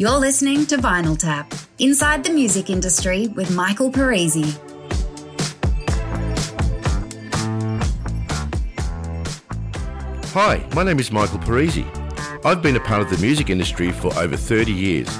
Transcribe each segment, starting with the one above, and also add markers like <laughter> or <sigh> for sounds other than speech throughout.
You're listening to Vinyl Tap, inside the music industry with Michael Parisi. Hi, my name is Michael Parisi. I've been a part of the music industry for over 30 years.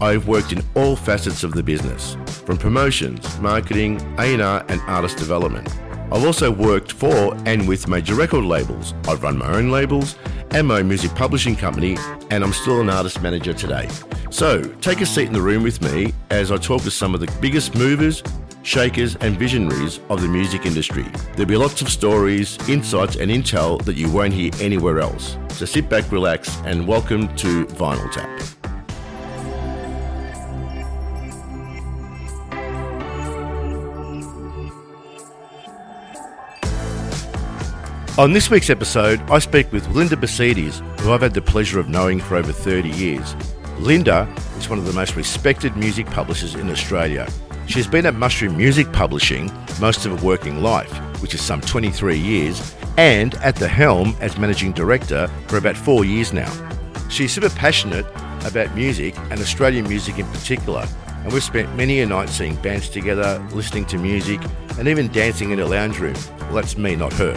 I've worked in all facets of the business, from promotions, marketing, A&R and artist development. I've also worked for and with major record labels. I've run my own labels and my music publishing company, and I'm still an artist manager today. So, take a seat in the room with me as I talk to some of the biggest movers, shakers, and visionaries of the music industry. There'll be lots of stories, insights, and intel that you won't hear anywhere else. So sit back, relax, and welcome to Vinyl Tap. On this week's episode, I speak with Linda Bosidis, who I've had the pleasure of knowing for over 30 years. Linda is one of the most respected music publishers in Australia. She's been at Mushroom Music Publishing most of her working life, which is some 23 years, and at the helm as managing director for about four years now. She's super passionate about music and Australian music in particular, and we've spent many a night seeing bands together, listening to music, and even dancing in a lounge room. Well, that's me, not her.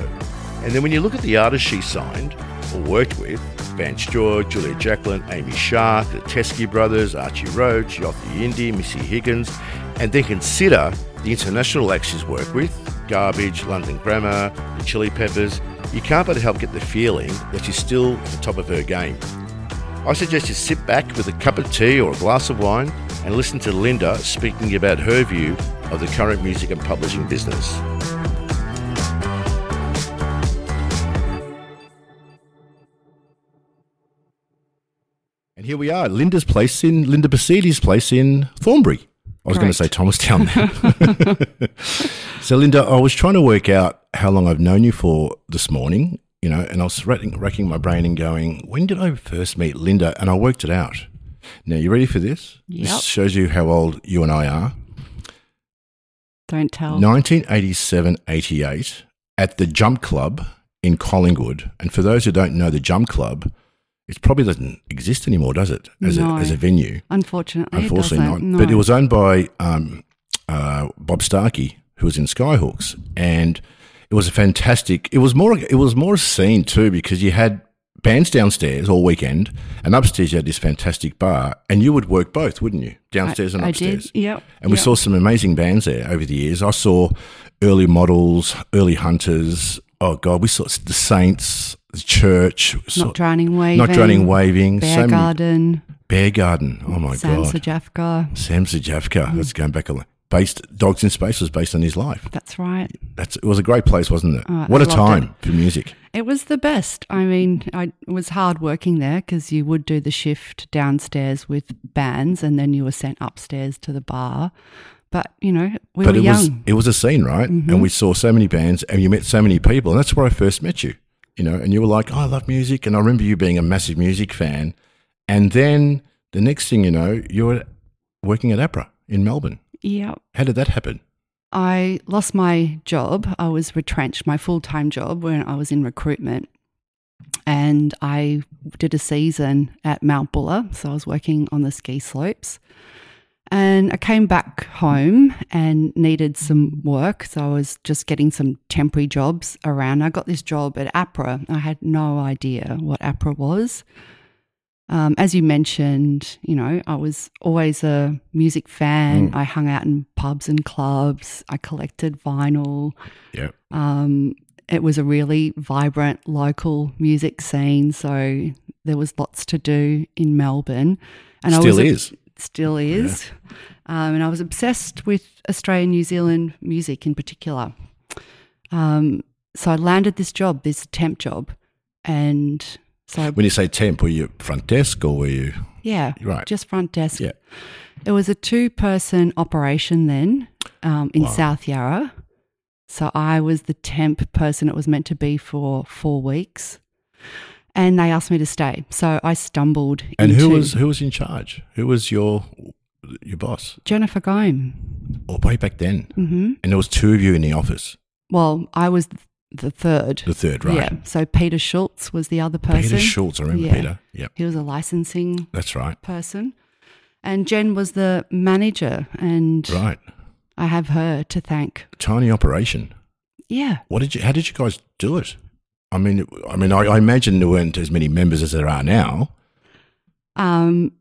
And then when you look at the artists she signed or worked with, Vance Joy, Julia Jacklin, Amy Shark, the Teskey Brothers, Archie Roach, Yothu Yindi, Missy Higgins, and then consider the international acts she's worked with, Garbage, London Grammar, the Chili Peppers, you can't but help get the feeling that she's still at the top of her game. I suggest you sit back with a cup of tea or a glass of wine and listen to Linda speaking about her view of the current music and publishing business. And here we are, Linda's place in Linda Bosidis' place in Thornbury. I was going to say Thomastown. There. <laughs> so, Linda, I was trying to work out how long I've known you for this morning, you know, and I was racking, racking my brain and going, when did I first meet Linda? And I worked it out. Now, you ready for this? Yep. This shows you how old you and I are. Don't tell. 1987 88 at the Jump Club in Collingwood. And for those who don't know the Jump Club, it probably doesn't exist anymore, does it? As, No. a, as a venue. Unfortunately, Unfortunately not. No. But it was owned by um, uh, Bob Starkie, who was in Skyhooks, and it was a fantastic. It was more. It was more a scene too because you had bands downstairs all weekend, and upstairs you had this fantastic bar, and you would work both, wouldn't you? Downstairs and I upstairs. did. Yep. And we yep. saw some amazing bands there over the years. I saw early models, early hunters. Oh God, we saw the Saints, the Church, not drowning waving. not drowning waving, Bear so many- Garden. Bear Garden. Oh my Sam God, Sam Sejavka. Sam Sejavka. That's going back a lot. Based Dogs in Space was based on his life. That's right. That's it was a great place, wasn't it? Oh, what I a time for music. It was the best. I mean, I it was hard working there because you would do the shift downstairs with bands, and then you were sent upstairs to the bar. But you know, we but were it young. was it was a scene, right? And mm-hmm. we saw so many bands, and you met so many people, and that's where I first met you. You know, and you were like, oh, "I love music," and I remember you being a massive music fan. And then the next thing you know, you were working at APRA in Melbourne. yeah. How did that happen? I lost my job. I was retrenched, my full time job when I was in recruitment. And I did a season at Mount Buller. So I was working on the ski slopes. And I came back home and needed some work. So I was just getting some temporary jobs around. I got this job at APRA. I had no idea what APRA was. Um, as you mentioned, you know, I was always a music fan. Mm. I hung out in pubs and clubs. I collected vinyl. Yeah. Um, it was a really vibrant local music scene. So there was lots to do in Melbourne. And Still I was is. Still is. Um, and I was obsessed with Australian New Zealand music in particular. Um, so I landed this job, this temp job, and so When you say temp, were you front desk or were you yeah, right? just front desk. Yeah. It was a two-person operation then um, in Wow. South Yarra. So I was the temp person it was meant to be for four weeks, and they asked me to stay. So I stumbled. And who was who was in charge? Who was your your boss? Jennifer Gome? Or way back then, hmm and there was two of you in the office. Well, I was the third. The third, right? Yeah. So Peter Schultz was the other person. Peter Schultz. I remember Yeah. Peter. Yep, He was a licensing that's right. person. And Jen was the manager, and Right. I have her to thank. Tiny operation. Yeah. What did you? How did you guys do it? I mean, I mean, I, I imagine there weren't as many members as there are now. Um,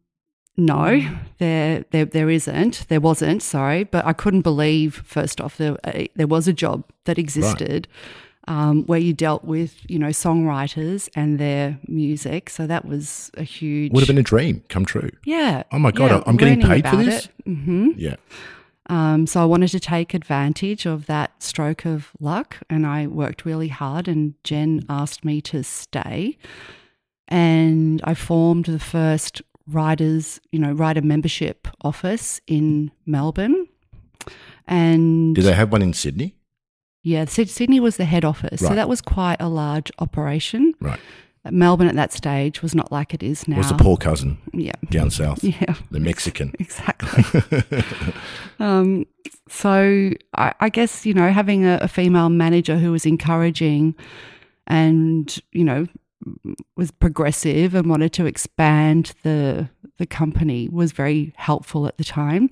no, there, there, there isn't. There wasn't. Sorry, but I couldn't believe. First off, there, uh, there was a job that existed um, where you dealt with, you know, songwriters and their music. So that was a huge. Would have been a dream come true. yeah. Oh my God, yeah, I'm getting learning paid for this? it. hmm Yeah. Um, so I wanted to take advantage of that stroke of luck, and I worked really hard. And Jen asked me to stay, and I formed the first writers, you know, writer membership office in Melbourne. And Did they have one in Sydney? yeah, Sydney was the head office, so that was quite a large operation. Right. Melbourne at that stage was not like it is now. It Was the poor cousin yeah, down south? <laughs> yeah. The Mexican. <laughs> Exactly. <laughs> um, so I, I guess you know having a, a female manager who was encouraging and you know was progressive and wanted to expand the the company was very helpful at the time.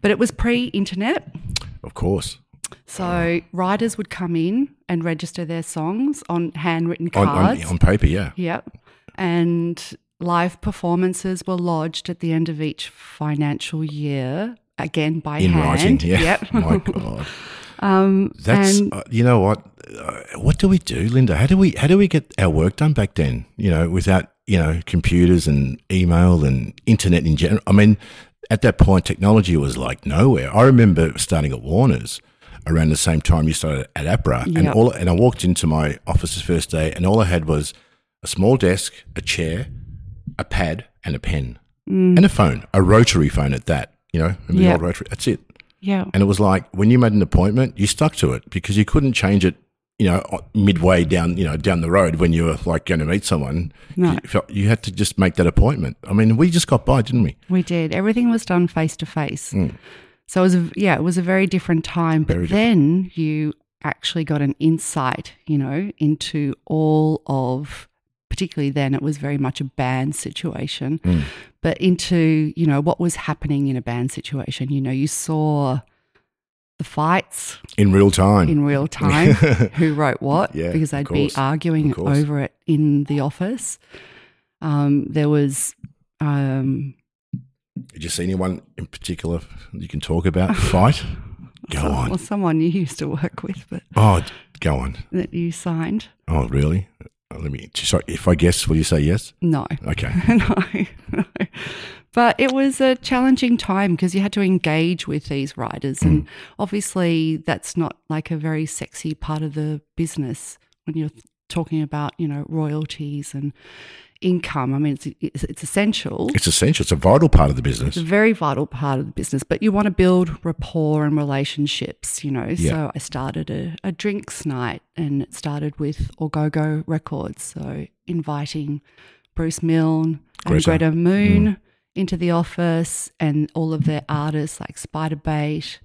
But it was pre-internet, Of course. So writers would come in and register their songs on handwritten On, cards. on, on paper, yeah. Yep. And live performances were lodged at the end of each financial year, again by In hand. writing, yeah. Yep. <laughs> My God. um, That's and uh, you know what uh, what do we do, Linda? How do we how do we get our work done back then? You know, without you know computers and email and internet in general. I mean, at that point, technology was like nowhere. I remember starting at Warner's around the same time you started at APRA, and all and I walked into my office's first day, and all I had was a small desk, a chair, a pad, and a pen, mm. and a phone, a rotary phone at that. You know, Yep. old rotary. That's it. yeah, And it was like when you made an appointment, you stuck to it because you couldn't change it, you know, midway down, you know, down the road when you were like going to meet someone. No. You, you had to just make that appointment. I mean, we just got by, didn't we? we did. Everything was done face to face. Mm. So it was, a, yeah, it was a very different time. But Very then you actually got an insight, you know, into all of, particularly then it was very much a band situation, but into, you know, what was happening in a band situation. You know, you saw the fights In real time. in real time, <laughs> who wrote what, Yeah, because they'd be arguing over it in the office. Um, there was, um, Did you see anyone in particular you can talk about? <laughs> Fight? Go some- on. well, someone you used to work with, but Oh, go on. that you signed. Oh, really? Uh, Let me. Sorry, if I guess, will you say yes? No, Okay. <laughs> no, no. But it was a challenging time because you had to engage with these writers. Mm. And obviously, that's not like a very sexy part of the business when you're talking about, you know, royalties and income. I mean, it's, it's, it's essential. It's essential. It's a vital part of the business. It's a very vital part of the business, but you want to build rapport and relationships, you know. Yeah. So I started a, a drinks night and it started with Au Go Go Records. So inviting Bruce Milne and Greta. Greta Moon into the office and all of their artists like Spiderbait,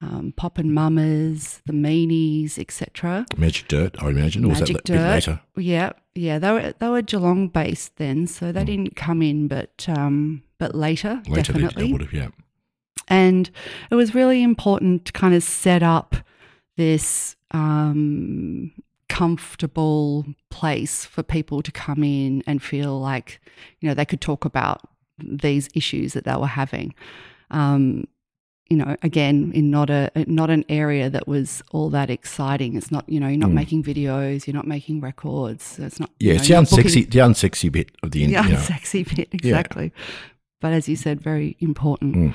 um, Pop and Mummers, the Meanies, etc. Magic Dirt, I imagine. Or was Magic that a bit Dirt. later? Yeah, yeah, they were they were Geelong based then, so they didn't come in, but um, but later, Later, they, definitely. would have, yeah. And it was really important to kind of set up this um, comfortable place for people to come in and feel like, you know, they could talk about these issues that they were having. Um, you know, again, in not a not an area that was all that exciting. It's not, you know, you're not making videos, you're not making records. It's not. you Yeah, know, it's you're the unsexy, the unsexy bit of the, the you know. unsexy bit, exactly. But as you said, very important. Mm.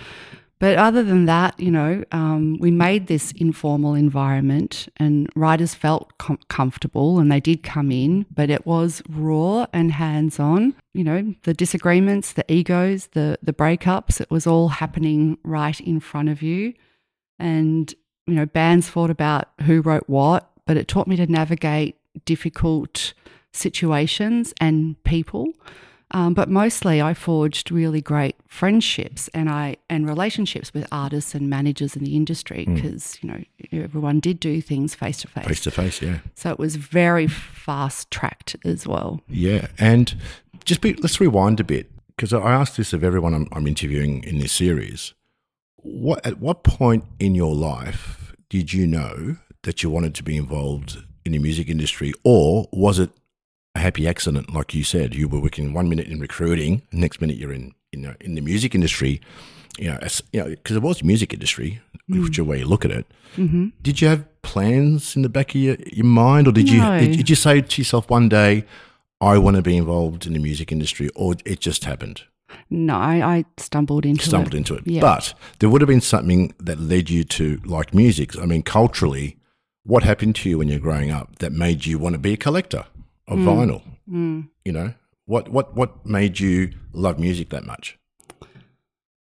But other than that, you know, um, we made this informal environment and writers felt com- comfortable and they did come in, but it was raw and hands on. You know, the disagreements, the egos, the, the breakups, it was all happening right in front of you. And, you know, bands fought about who wrote what, but it taught me to navigate difficult situations and people. Um, but mostly, I forged really great friendships and I and relationships with artists and managers in the industry because you know everyone did do things face to Face face. to face, yeah. So it was very fast tracked as well. Yeah, and just be, let's rewind a bit because I asked this of everyone I'm, I'm interviewing in this series. What at what point in your life did you know that you wanted to be involved in the music industry, or was it a happy accident, like you said? You were working one minute in recruiting, next minute you're in you know in the music industry. You know, as, you know, because it was music industry, whichever way you look at it. Mm-hmm. Did you have plans in the back of your, your mind, or did No. you did, did you say to yourself one day, "I want to be involved in the music industry," or it just happened? No, I, I stumbled into stumbled it. into it. Yeah. But there would have been something that led you to like music. I mean, culturally, what happened to you when you're growing up that made you want to be a collector of vinyl? Mm. You know, what what what made you love music that much?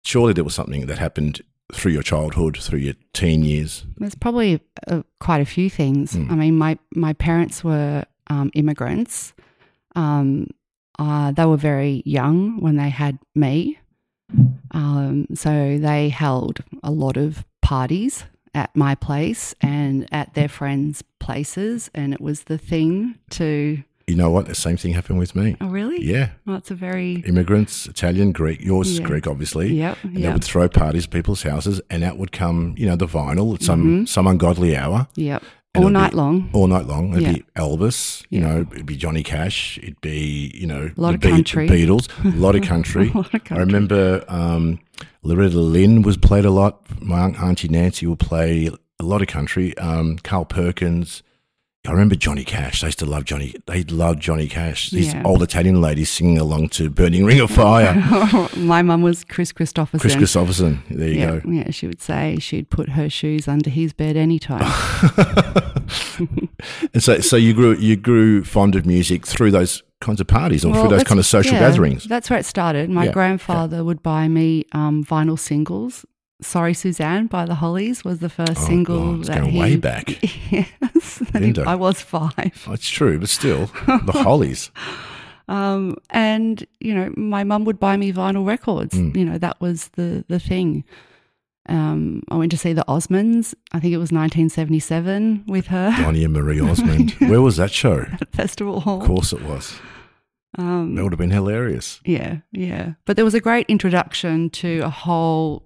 Surely there was something that happened through your childhood, through your teen years. There's probably uh, quite a few things. Mm. I mean, my my parents were um, immigrants. Um, uh, they were very young when they had me, um, so they held a lot of parties at my place and at their friends' places, and it was the thing to. You know what? The same thing happened with me. Oh, really? Yeah, Well, it's a very. immigrants, Italian, Greek. Yours is Yeah. Greek, obviously. Yep. And they would throw parties at people's houses, and out would come, you know, the vinyl at some Mm-hmm. some ungodly hour. Yep. All it'll be- night long. all night long. It'd be Elvis, you know, it'd be Johnny Cash, it'd be, you know, a Lot of country. Beatles, a lot of country. A lot of I remember um, Loretta Lynn was played a lot. My aunt, Auntie Nancy would play a lot of country. Um, Carl Perkins. I remember Johnny Cash. They used to love Johnny. They loved Johnny Cash. These Yeah. old Italian ladies singing along to "Burning Ring of Fire." <laughs> my mum was Kris Kristofferson. Kris Kristofferson. There you yeah, go. yeah, she would say she'd put her shoes under his bed anytime. <laughs> <laughs> And so, so you grew you grew fond of music through those kinds of parties or Well, through those kind of social yeah, gatherings. That's where it started. My grandfather would buy me um, vinyl singles. Sorry, Suzanne by the Hollies was the first Oh, single God, that going he. way back. <laughs> yes, Linda. I was five. Oh, it's true, but still, the Hollies. <laughs> Um, and you know, my mum would buy me vinyl records. Mm. You know, that was the the thing. Um, I went to see the Osmonds. I think it was 1977 with her <laughs> Donnie and Marie Osmond. Where was that show? at Festival Hall. Of course it was. Um, That would have been hilarious. Yeah, yeah. But there was a great introduction to a whole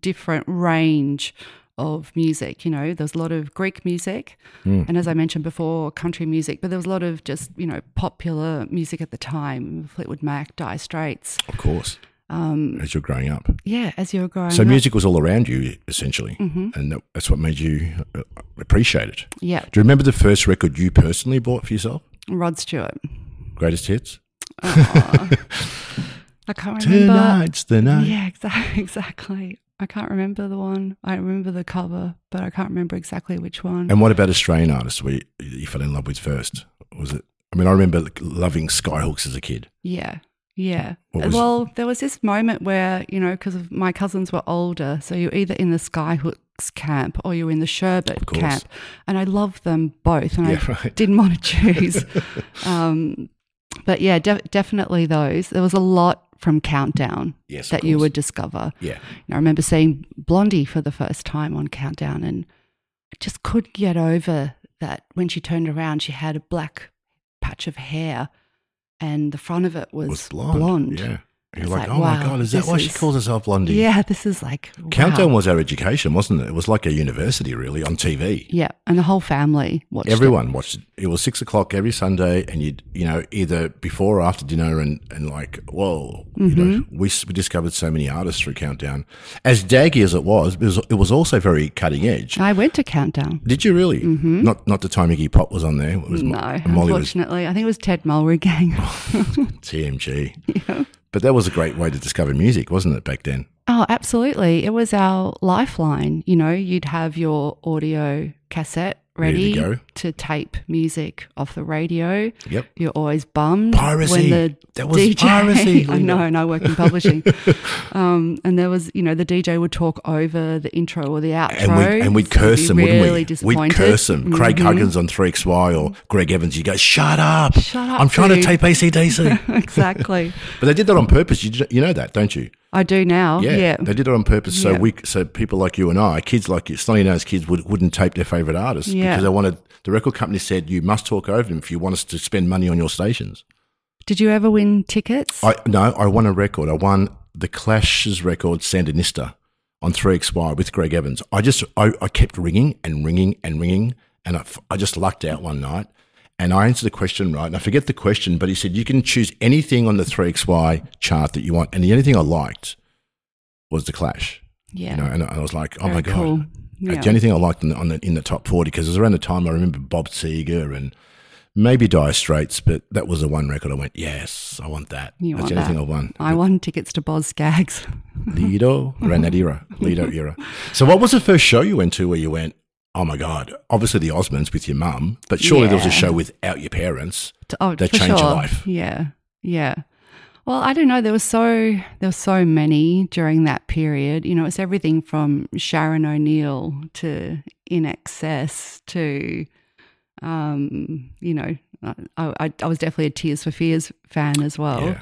different range of music. You know, there's a lot of Greek music, Mm. and as I mentioned before, country music. But there was a lot of just you know popular music at the time: Fleetwood Mac, Dire Straits. Of course, Um, as you're growing up. yeah, as you're growing So up. music was all around you, essentially. Mhm. And that, that's what made you uh, appreciate it. Yeah, Do you remember the first record you personally bought for yourself? Rod Stewart. Greatest hits? <laughs> I can't remember. Tonight's the night. Yeah, <laughs> exactly. Exactly. I can't remember the one. I remember the cover, but I can't remember exactly which one. And what about Australian artists We you, you fell in love with first? Was it? I mean, I remember loving Skyhooks as a kid. Yeah. Yeah. Well, there was this moment where, you know, because my cousins were older. So you're either in the Skyhooks camp or you're in the Sherbet camp. And I loved them both. And Yeah, I <laughs> right. didn't want to choose. <laughs> um, but yeah, def- definitely those. There was a lot from Countdown Yes, that you would discover. Yeah. You know, I remember seeing Blondie for the first time on Countdown and I just couldn't get over that when she turned around, she had a black patch of hair and the front of it was, Was blonde. blonde. Yeah. You're like, like, oh my God, is that why she calls herself Blondie? Yeah, this is like wow. Countdown was our education, wasn't it? It was like a university, really, on TV. Yeah, and the whole family watched it. Everyone watched it. It was six o'clock every Sunday, and you'd, you know, either before or after dinner, and, and like, whoa, Mm-hmm. we, s- we discovered so many artists through Countdown. As daggy as it was, it was, it was also very cutting edge. I went to Countdown. Did you really? Not not the time Iggy Pop was on there. It was Mo- Mm-hmm. No, was unfortunately. I think it was Ted Mulry gang. TMG. But that was a great way to discover music, wasn't it, back then? Oh, absolutely. It was our lifeline. You know, you'd have your audio cassette Ready to to tape music off the radio. Yep. You're always bummed Piracy. when the That was DJ. piracy, <laughs> I know, and I work in publishing. <laughs> um, and there was, you know, the DJ would talk over the intro or the outro, And we'd, and we'd curse them, really wouldn't we? We'd curse them. Craig Mhm. Huggins on 3XY or Greg Evans, you go, shut up. Shut up, I'm trying dude." to tape ACDC. <laughs> exactly. but they did that on purpose. You, you know that, don't you? I do now. Yeah, Yeah. they did it on purpose. So Yeah. we, so people like you and I, kids like you, Sonny Nose kids, would, wouldn't tape their favorite artists Yeah. because they wanted. The record company said you must talk over them if you want us to spend money on your stations. Did you ever win tickets? I no, I won a record. I won the Clash's record Sandinista on 3XY with Greg Evans. I just I, I kept ringing and ringing and ringing and I just lucked out one night and I answered the question right and I forget the question but he said you can choose anything on the 3XY chart that you want and the only thing I liked was the Clash. yeah. You know, and I was like, oh Very my god. cool. Yeah. The only thing I liked in the, on the, in the top 40 because it was around the time I remember Bob Seger and maybe Dire Straits, but that was the one record I went, yes, I want that. You That's want the only that. thing I won. I won tickets to Boz Skaggs. Lido, <laughs> around that era, Lido era. So, what was the first show you went to where you went, oh my God, obviously the Osmonds with your mum, but surely there was a show without your parents. Oh, That changed your life. Yeah, yeah. Well, I don't know. There was so there were so many during that period. You know, it's everything from Sharon O'Neill to INXS to, um, you know, I, I, I was definitely a Tears for Fears fan as well. Yeah.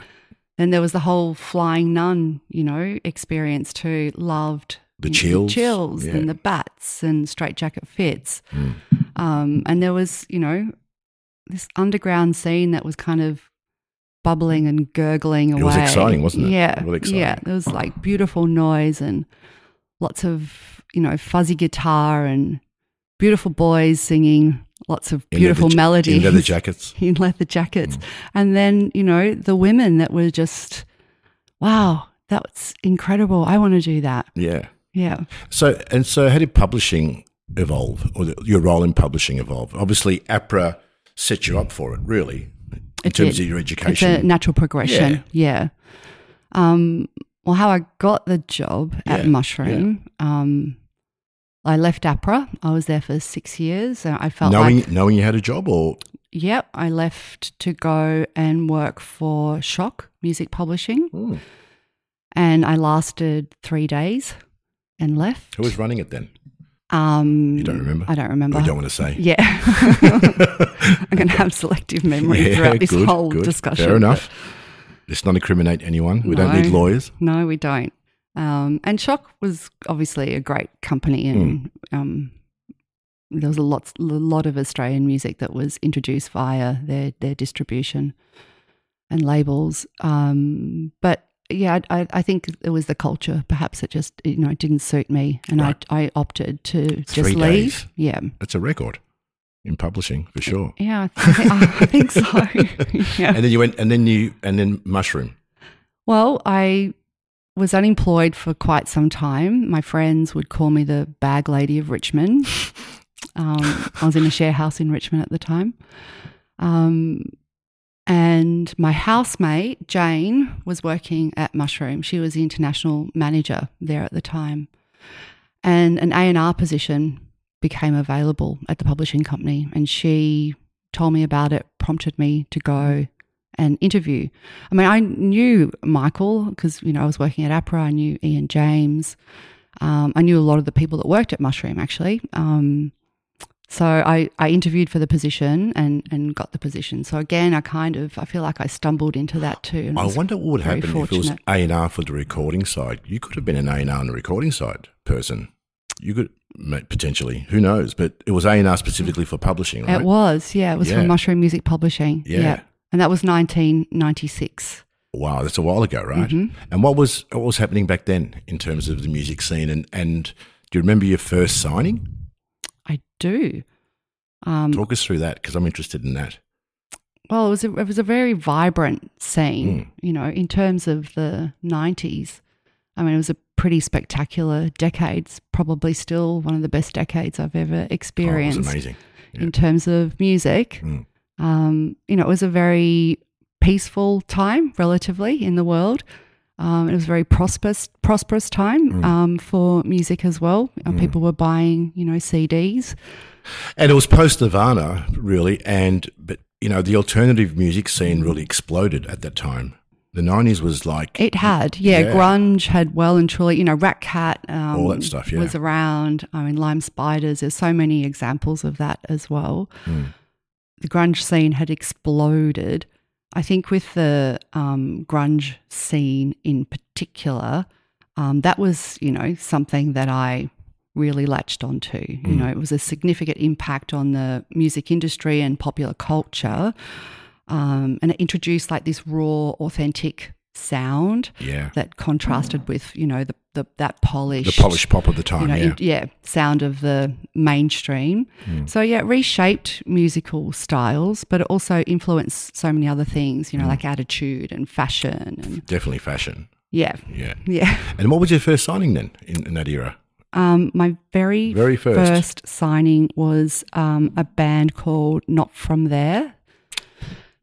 Then there was the whole Flying Nun, you know, experience too. Loved The you know, Chills, chills, yeah. and the bats and Straitjacket Fits. Mm. Um, and there was, you know, this underground scene that was kind of bubbling and gurgling away. It was exciting, wasn't it? Yeah, Really exciting. yeah. There was like beautiful noise and lots of, you know, fuzzy guitar and beautiful boys singing lots of In beautiful leather melodies <laughs> In leather jackets. in leather jackets. Mm. And then, you know, the women that were just, wow, that's incredible. I want to do that. Yeah. Yeah. So and so, how did publishing evolve, or the, your role in publishing evolve? Obviously, APRA set you up for it, really, in It terms did. of your education. It's a natural progression. Yeah. Um, well, how I got the job at Yeah, Mushroom, um, I left APRA. I was there for six years. And I felt knowing like, knowing you had a job, or yep, I left to go and work for Shock Music Publishing. Hmm, And I lasted three days and left. who was running it then? Um, You don't remember? I don't remember. I don't want to say. Yeah. <laughs> <laughs> I'm going to have selective memory Yeah, throughout this good, whole good. discussion. Fair enough. Let's not incriminate anyone. We don't need lawyers. No, we don't. Um, and Shock was obviously a great company, and Hmm. um, there was a lot, a lot of Australian music that was introduced via their their distribution and labels. Um, but yeah, I, I, think it was the culture. Perhaps it just you know it didn't suit me, and Right. I I opted to just Three leave. days. Yeah, That's a record in publishing for sure. yeah, I think, I <laughs> think so. <laughs> yeah. And then you went, and then you, and then mushroom. Well, I was unemployed for quite some time. My friends would call me the bag lady of Richmond. <laughs> Um, I was in a share house in Richmond at the time. Um, and my housemate, Jane, was working at Mushroom. She was the international manager there at the time. And an A&R position became available at the publishing company. And she told me about it, prompted me to go and interview. I mean, I knew Michael because, you know, I was working at APRA. I knew Ian James. Um, I knew a lot of the people that worked at Mushroom, actually. Um, so I, I interviewed for the position and, and got the position. So again, I kind of, I feel like I stumbled into that too. I wonder what would happen if it was. A and R for the recording side. You could have been an A and R on the recording side person. You could potentially, who knows? But it was A and R specifically for publishing, right? It was, yeah. It was Yeah. from Mushroom Music Publishing. Yeah. And that was 1996. Wow, that's a while ago, right? Mm-hmm. And what was what was happening back then in terms of the music scene? And and do you remember your first signing? I do. Um, Talk us through that because I'm interested in that. Well, it was a, it was a very vibrant scene, Mm. you know, in terms of the 90s. I mean, it was a pretty spectacular decade. It's probably still one of the best decades I've ever Oh, it experienced was amazing. yeah. in terms of music. Mm. Um, you know, it was a very peaceful time, relatively, in the world. Um, it was a very prosperous, prosperous time Mm. um, for music as well. Uh, People were buying, you know, CDs. And it was post Nirvana, really, and but you know the alternative music scene really exploded at that time. The '90s was like It had, yeah, Yeah. Grunge had well and truly, you know, Ratcat um, All that stuff, yeah. was around. I mean, Lime Spiders. There's so many examples of that as well. Mm. The grunge scene had exploded. I think with the um, grunge scene in particular, um, that was, you know, something that I really latched onto. You Mm. know, it was a significant impact on the music industry and popular culture. um, and it introduced like this raw, authentic sound Yeah. that contrasted with you know the, the that polished, The polished pop of the time. you know, yeah. yeah, sound of the mainstream. So yeah, it reshaped musical styles, but it also influenced so many other things, you know, like attitude and fashion and Definitely fashion. yeah, Yeah. <laughs> yeah. And what was your first signing then in, in that era? Um, my very, Very first. first signing was um, a band called Not From There.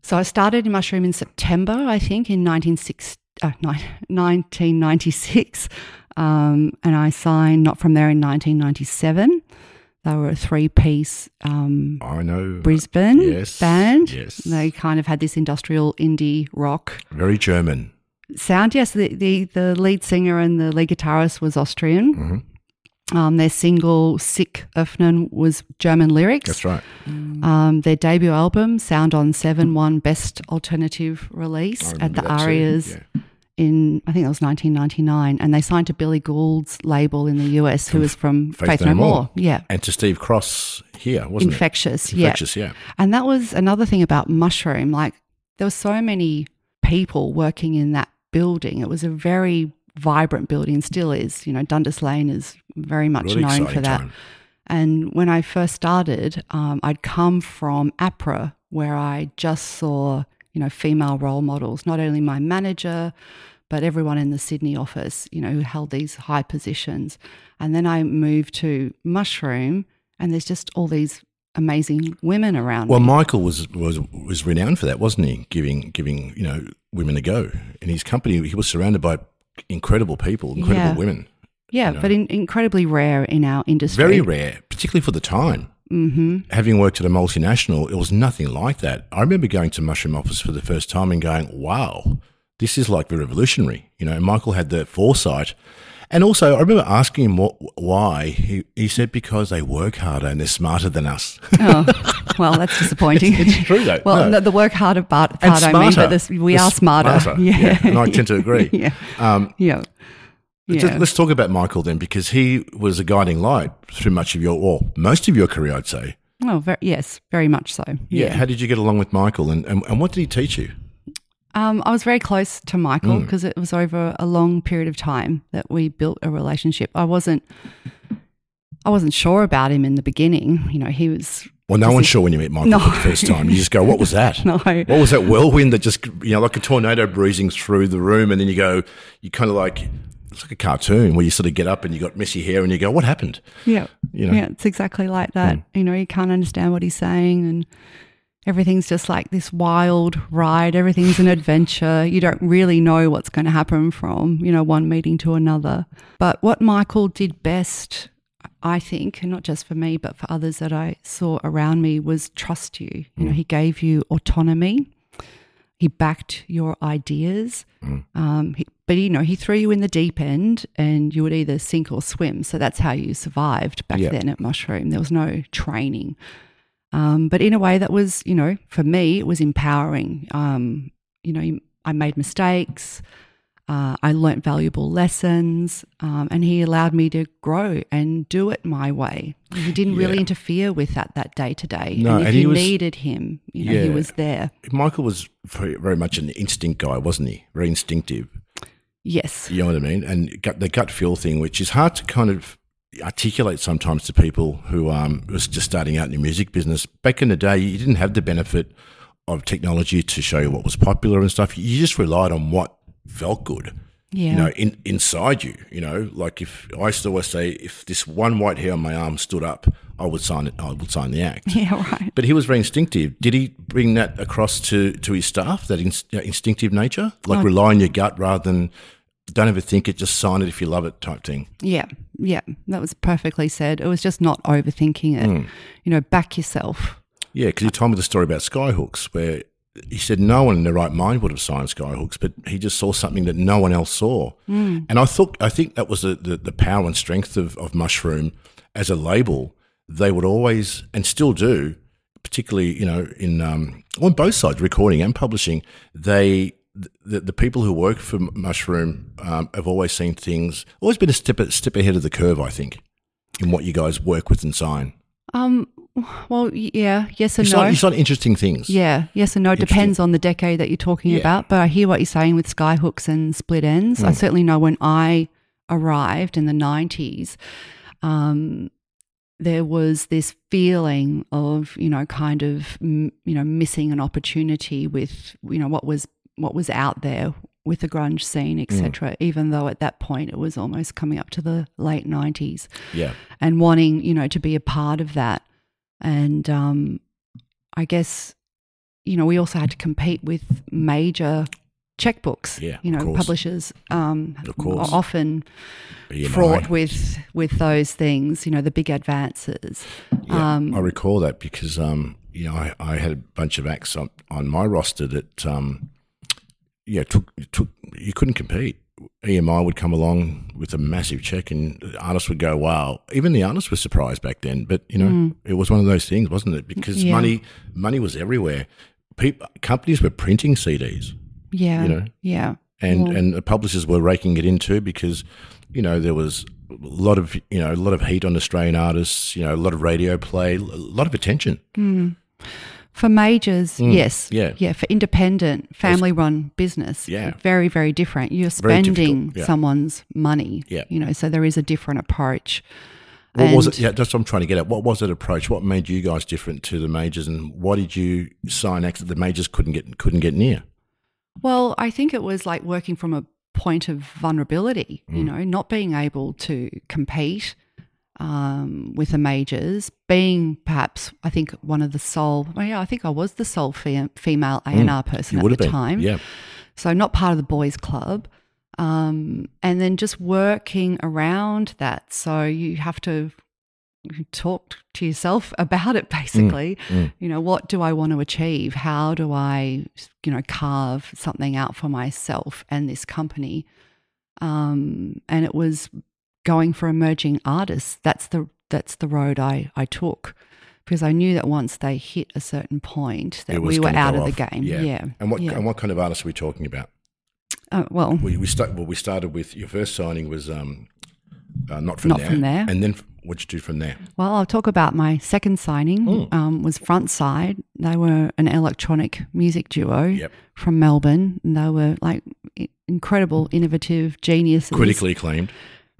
So I started in Mushroom in September, I think, in 1960, uh, nine- 1996. Um, and I signed Not From There in 1997. They were a three piece um, I know. Brisbane Yes, band. yes. They kind of had this industrial indie rock Very German. sound. Yes, the, the, the lead singer and the lead guitarist was Austrian. Mhm. Um, their single "Sich Öffnen" was German lyrics. That's right. Um, their debut album, Sand on Seven, won Best Alternative Release at the. Arias Yeah. in I think that was 1999, and they signed to Billy Gould's label in the US, who was from Faith, No, More. Yeah, And to Steve Cross here, wasn't infectious. it? Yeah, Infectious, yeah. and that was another thing about Mushroom. Like there were so many people working in that building. It was a very vibrant building, still is. You know, Dundas Lane is very much Really known for that. time. And when I first started, um, I'd come from APRA, where I just saw, you know, female role models, not only my manager, but everyone in the Sydney office, you know, who held these high positions. And then I moved to Mushroom, and there's just all these amazing women around Well, me. Michael was, was was renowned for that, wasn't he? Giving giving you know women a go in his company. He was surrounded by incredible people, incredible Yeah. women. Yeah, know. but in, incredibly rare in our industry. Very rare, particularly for the time. hmm Having worked at a multinational, it was nothing like that. I remember going to Mushroom Office for the first time and going, "Wow, this is like the revolutionary." You know, Michael had the foresight. And also, I remember asking him what, why. He, he said, because they work harder and they're smarter than us. <laughs> Oh, well, that's disappointing. It's true, though. well, No. the work harder part, part I mean, but this, we The are smarter. smarter. <laughs> Yeah, and I tend to agree. <laughs> yeah. Um, Yeah. Let's- Yeah. Let's talk about Michael then, because he was a guiding light through much of your, or most of your career, I'd say. Oh, very, yes, very much so. Yeah. Yeah. How did you get along with Michael, and, and, and what did he teach you? Um, I was very close to Michael Mm. because it was over a long period of time that we built a relationship. I wasn't, I wasn't sure about him in the beginning. You know, he was Well, no one's sure when you meet Michael No. for the first time. You just go, "What was <laughs> that? no. What was that whirlwind that just, you know, like a tornado breezing through the room?" And then you go, you kind of like it's like a cartoon where you sort of get up and you got messy hair and you go, "What happened?" Yeah. You know? Yeah, it's exactly like that. You know, you can't understand what he's saying and everything's just like this wild ride. Everything's an adventure. You don't really know what's going to happen from, you know, one meeting to another. But what Michael did best, I think, and not just for me, but for others that I saw around me, was trust you. You know, he gave you autonomy. He backed your ideas. Um, he, but, you know, he threw you in the deep end and you would either sink or swim. So that's how you survived back Yeah. then at Mushroom. There was no training. Um, but in a way that was, you know, for me, it was empowering. Um, you know, I made mistakes. Uh, I learnt valuable lessons, um, and he allowed me to grow and do it my way. He didn't really Yeah. interfere with that that day to day. No, and if and he you was- needed him, you know, he was there. Michael was very, very much an instinct guy, wasn't he? Very instinctive. Yes. You know what I mean? And gut, the gut feel thing, which is hard to kind of articulate sometimes to people who um, was just starting out in the music business. Back in the day, you didn't have the benefit of technology to show you what was popular and stuff. You just relied on what felt good. Yeah. You know, in, inside you. You know, like if I used to always say, if this one white hair on my arm stood up, I would sign it. I would sign the act. <laughs> yeah. Right. But he was very instinctive. Did he bring that across to, to his staff, that uh, instinctive nature? Like Oh. rely on your gut rather than don't ever think it, just sign it if you love it type thing. Yeah. Yeah. That was perfectly said. It was just not overthinking it. Hmm. You know, back yourself. Yeah, because he told me the story about Skyhooks, where he said no one in their right mind would have signed Skyhooks, but he just saw something that no one else saw. And I thought, I think that was the, the, the power and strength of, of Mushroom as a label. They would always, and still do, particularly, you know, in um, on both sides, recording and publishing, they the, the people who work for Mushroom um, have always seen things, always been a step step ahead of the curve. I think in what you guys work with and sign. Um, well, yeah, yes and You no. sign, you sign interesting things. Yeah, yes and no. Depends on the decade that you're talking Yeah. about. But I hear what you're saying with skyhooks and split ends. Hmm. I certainly know when I arrived in the 90s, um, there was this feeling of, you know, kind of, mm, you know, missing an opportunity with, you know, what was what was out there with the grunge scene, etc. Even though at that point it was almost coming up to the late 90s Yeah. and wanting you know to be a part of that and um i guess you know we also had to compete with major checkbooks Yeah, you know publishers um Of course. often EMI. fraught with with those things you know the big advances Yeah, um I recall that because um, you know I, I had a bunch of acts on, on my roster that um, yeah took took you couldn't compete. EMI would come along with a massive check, and the artists would go, "Wow!" Even the artists were surprised back then. But you know, it was one of those things, wasn't it? Because Mm. Yeah. money money was everywhere. People, companies were printing CDs, yeah you know, yeah and Well- and the publishers were raking it in too because you know there was a lot of you know a lot of heat on Australian artists. You know, a lot of radio play, a lot of attention. For majors yes Mm. yeah. yeah for independent family run business Yeah. very very different you're spending yeah. someone's money Yeah. you know so there is a different approach What was it? Yeah, that's what I'm trying to get at. What was that approach? What made you guys different to the majors, and why did you sign acts that the majors couldn't get couldn't get near? Well, I think it was like working from a point of vulnerability, you Mm. know, not being able to compete um, with the majors, being perhaps, I think, one of the sole, well, yeah, I think I was the sole fe- female A&R person Mm. You at the been, time. yeah. So not part of the boys' club. Um, and then just working around that. So you have to talk to yourself <laughs> about it basically. mm. You know, what do I want to achieve? How do I, you know, carve something out for myself and this company? Um, and it was going for emerging artists. That's the that's the road I, I took. Because I knew that once they hit a certain point that we were out of the game. Yeah. And what yeah. and what kind of artists are we talking about? Uh, well, We we start well. We started with your first signing was um, uh, not from Not there, From There. and then what'd you do from there? Well, I'll talk about my second signing. Mm. Um, was Frontside. They were an electronic music duo Yep. from Melbourne. And they were like incredible, innovative geniuses. Critically acclaimed.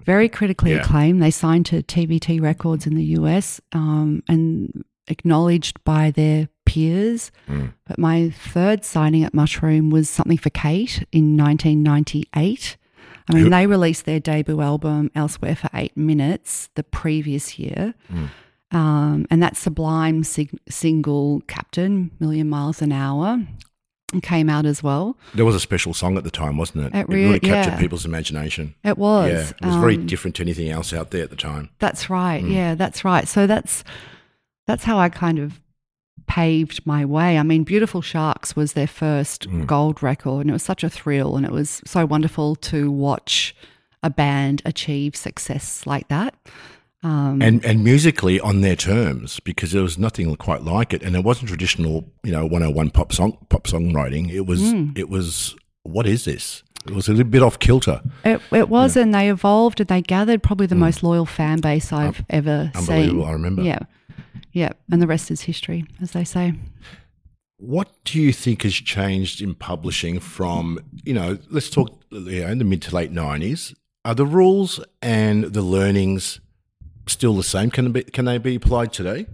Very critically Yeah. acclaimed. They signed to TVT Records in the US um, and acknowledged by their peers. Mm. But my third signing at Mushroom was something for Kate in 1998. I mean, Who- they released their debut album Elsewhere for Eight Minutes the previous year. Mm. Um, and that sublime sig- single, Captain, Million Miles an Hour, came out as well. There was a special song at the time, wasn't it? It really really- captured yeah. people's imagination. It was. Yeah, it was very um, different to anything else out there at the time. That's right. Mm. Yeah, that's right. So that's that's how I kind of paved my way. I mean, Beautiful Sharks was their first Mm. gold record, and it was such a thrill, and it was so wonderful to watch a band achieve success like that. Um, and and musically on their terms because there was nothing quite like it and it wasn't traditional you know 101 pop song pop songwriting it was Mm. it was what is this it was a little bit off kilter it, it was, and they evolved, and they gathered probably the most loyal fan base I've ever Mm. unbelievable, seen. I remember. Yeah, yeah, and the rest is history, as they say. what do you think has changed in publishing from you know let's talk you know, in the mid to late 90s are the rules and the learnings still the same can they be, can they be applied today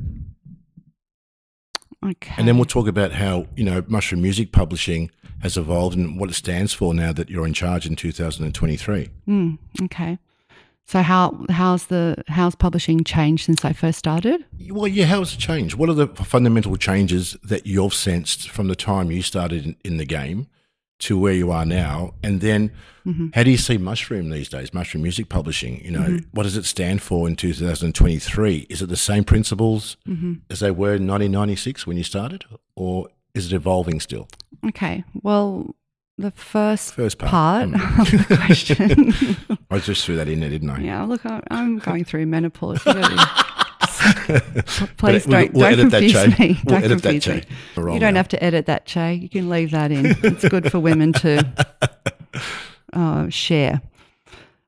Okay, and then we'll talk about how you know mushroom music publishing has evolved and what it stands for now that you're in charge in 2023 Mm, okay. So how how's the how's publishing changed since I first started? Well, yeah, how has it changed? What are the fundamental changes that you've sensed from the time you started in, in the game to where you are now? And then mm-hmm. how do you see Mushroom these days, Mushroom Music Publishing? You know, mm-hmm. what does it stand for in 2023? Is it the same principles mm-hmm. as they were in 1996 when you started, or is it evolving still? Okay. Well, the first, First part. part hmm. of the question. <laughs> I just threw that in there, didn't I? yeah, look, I- I'm going through menopause. Really- Please don't, we'll don't edit that, confuse me. We'll Don't edit that, confuse me. Che. You don't now. have to edit that, Che. You can leave that in. It's good for women to <laughs> uh, share.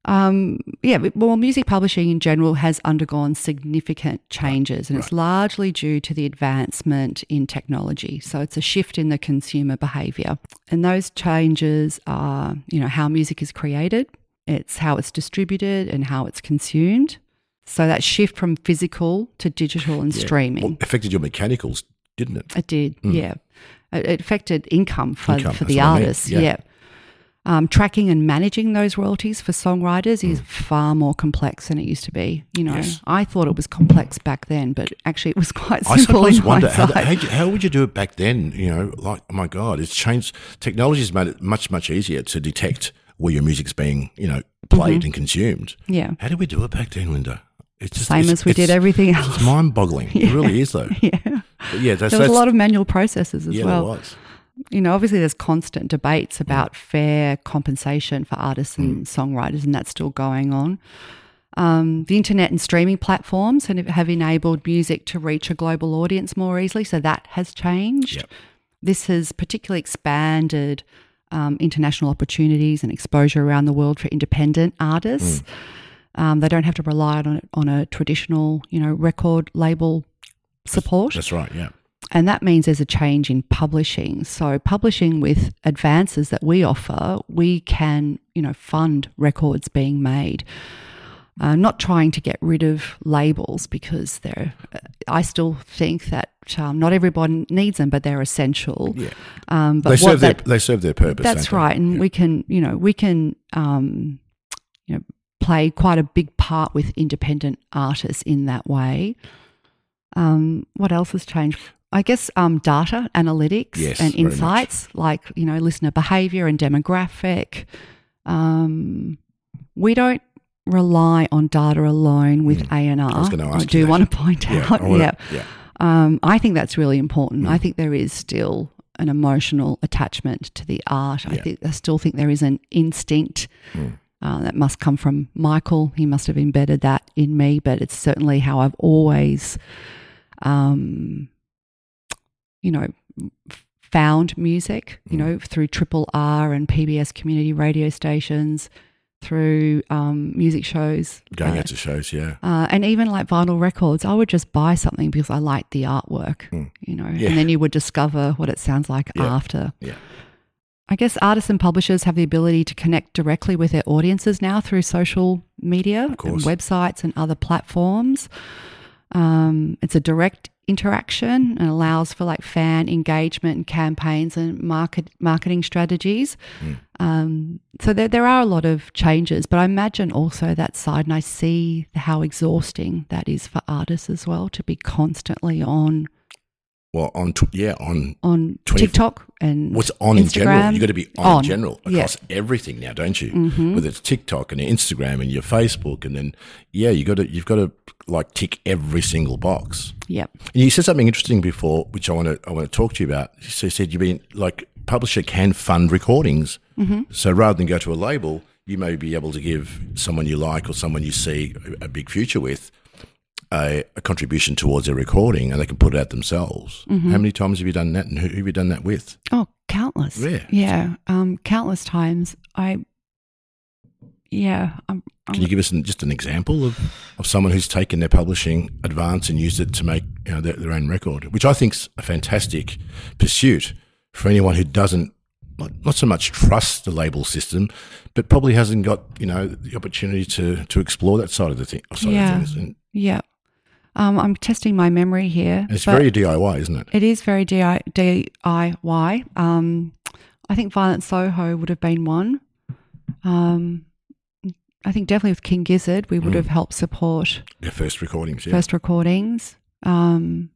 Um, yeah, well, music publishing in general has undergone significant changes, and it's largely due to the advancement in technology. So it's a shift in the consumer behavior, and those changes are, you know, how music is created, it's how it's distributed, and how it's consumed. So that shift from physical to digital and streaming. Well, affected your mechanicals, didn't it? It did, yeah. It, affected income for, Income, for the what I mean, artists, yeah. yeah. Um, tracking and managing those royalties for songwriters is Mm. far more complex than it used to be. You know, Yes. I thought it was complex back then, but actually it was quite I simple sometimes in wonder how, hindsight. how, how would you do it back then? You know, like oh my God, it's changed. Technology has made it much much easier to detect where your music's being, you know, played Mm-hmm. and consumed. yeah, How did we do it back then, Linda? It's just same it's- as we did it's- everything It's mind-boggling. It <laughs> really is, though. <laughs> yeah, But yeah, that's, there was that's a lot of manual processes as well. yeah, well. there was. you know, obviously there's constant debates about fair compensation for artists and songwriters, and that's still going on. Um, the internet and streaming platforms have have enabled music to reach a global audience more easily, so that has changed. Yep. This has particularly expanded um, international opportunities and exposure around the world for independent artists. Um, they don't have to rely on on a traditional, you know, record label support That's right. Yeah. and that means there's a change in publishing. So publishing with advances that we offer, we can, you know, fund records being made. Uh, not trying to get rid of labels because they're. I still think that um, not everyone needs them, but they're essential. Yeah. Um, but They serve their they serve their purpose. that's don't they? right, and we can, you know, we can, um, you know, play quite a big part with independent artists in that way. Um, what else has changed? I guess um, data analytics Yes, and insights, like you know, listener behavior and demographic. Um, we don't rely on data alone with A and R. Was gonna ask you do that. want to point Yeah. out, I wanna- yeah. yeah. Um, I think that's really important. Mm. I think there is still an emotional attachment to the art. I Yeah. think I still think there is an instinct Mm. Uh, that must come from Michael. He must have embedded that in me, but it's certainly how I've always, um, you know, found music. You Mm. know, through Triple R and PBS community radio stations, through um, music shows, Going uh, out to shows. Yeah. uh, and even like vinyl records, I would just buy something because I liked the artwork, Mm. you know, Yeah. and then you would discover what it sounds like <laughs> Yeah. after. Yeah. I guess artists and publishers have the ability to connect directly with their audiences now through social media and websites and other platforms. Um, it's a direct interaction and allows for like fan engagement and campaigns and market marketing strategies. Mm. Um, so there, there are a lot of changes, but I imagine also that side, and I see how exhausting that is for artists as well to be constantly on Well, on tw- yeah on on 20 TikTok and what's on in general. Instagram. You got to be on, On, in general yeah. across everything now, don't you? Mhm. Whether it's TikTok and Instagram and your Facebook, and then yeah, you got to you've got to like tick every single box. Yep. And you said something interesting before, which I want to I want to talk to you about. So you said you've been like publisher can fund recordings. Mm-hmm. So rather than go to a label, you may be able to give someone you like or someone you see a big future with a, a contribution towards their recording, and they can put it out themselves. Mm-hmm. How many times have you done that, and who, have you done that with? Oh, countless. Yeah. Yeah. Um, countless times. I, yeah. I'm, Can I'm, you give us an, just an example of, of someone who's taken their publishing advance and used it to make you know, their, their own record, which I think's a fantastic pursuit for anyone who doesn't not, not so much trust the label system, but probably hasn't got you know the opportunity to to explore that side of the thing. Side Yeah. of things. And, yeah. Um, I'm testing my memory here. it's very DIY, isn't it? It is very DI, DIY. Um, I think Violent Soho would have been one. Um, I think definitely with King Gizzard, we would Mm. have helped support Their first recordings, yeah. first recordings. Um,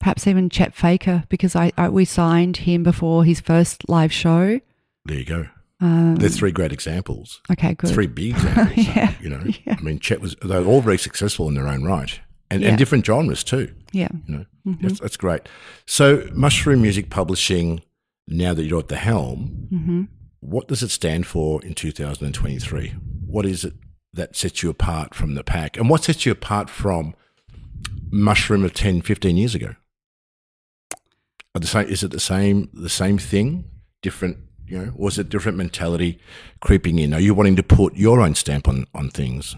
perhaps even Chet Faker because I, I we signed him before his first live show. there you go. Um, They're three great examples. okay, good. Three big <laughs> examples. Yeah. You know, <laughs> Yeah. I mean, Chet was they're all very successful in their own right, and, Yeah. and different genres too. Yeah. You know, Mhm. that's, that's great. So, Mushroom Music Publishing. Now that you're at the helm, hmm what does it stand for in 2023? What is it that sets you apart from the pack, and what sets you apart from Mushroom of 10, 15 years ago? Are the same? Is it the same? The same thing? Different You know, was it different mentality creeping in? Are you wanting to put your own stamp on, on things?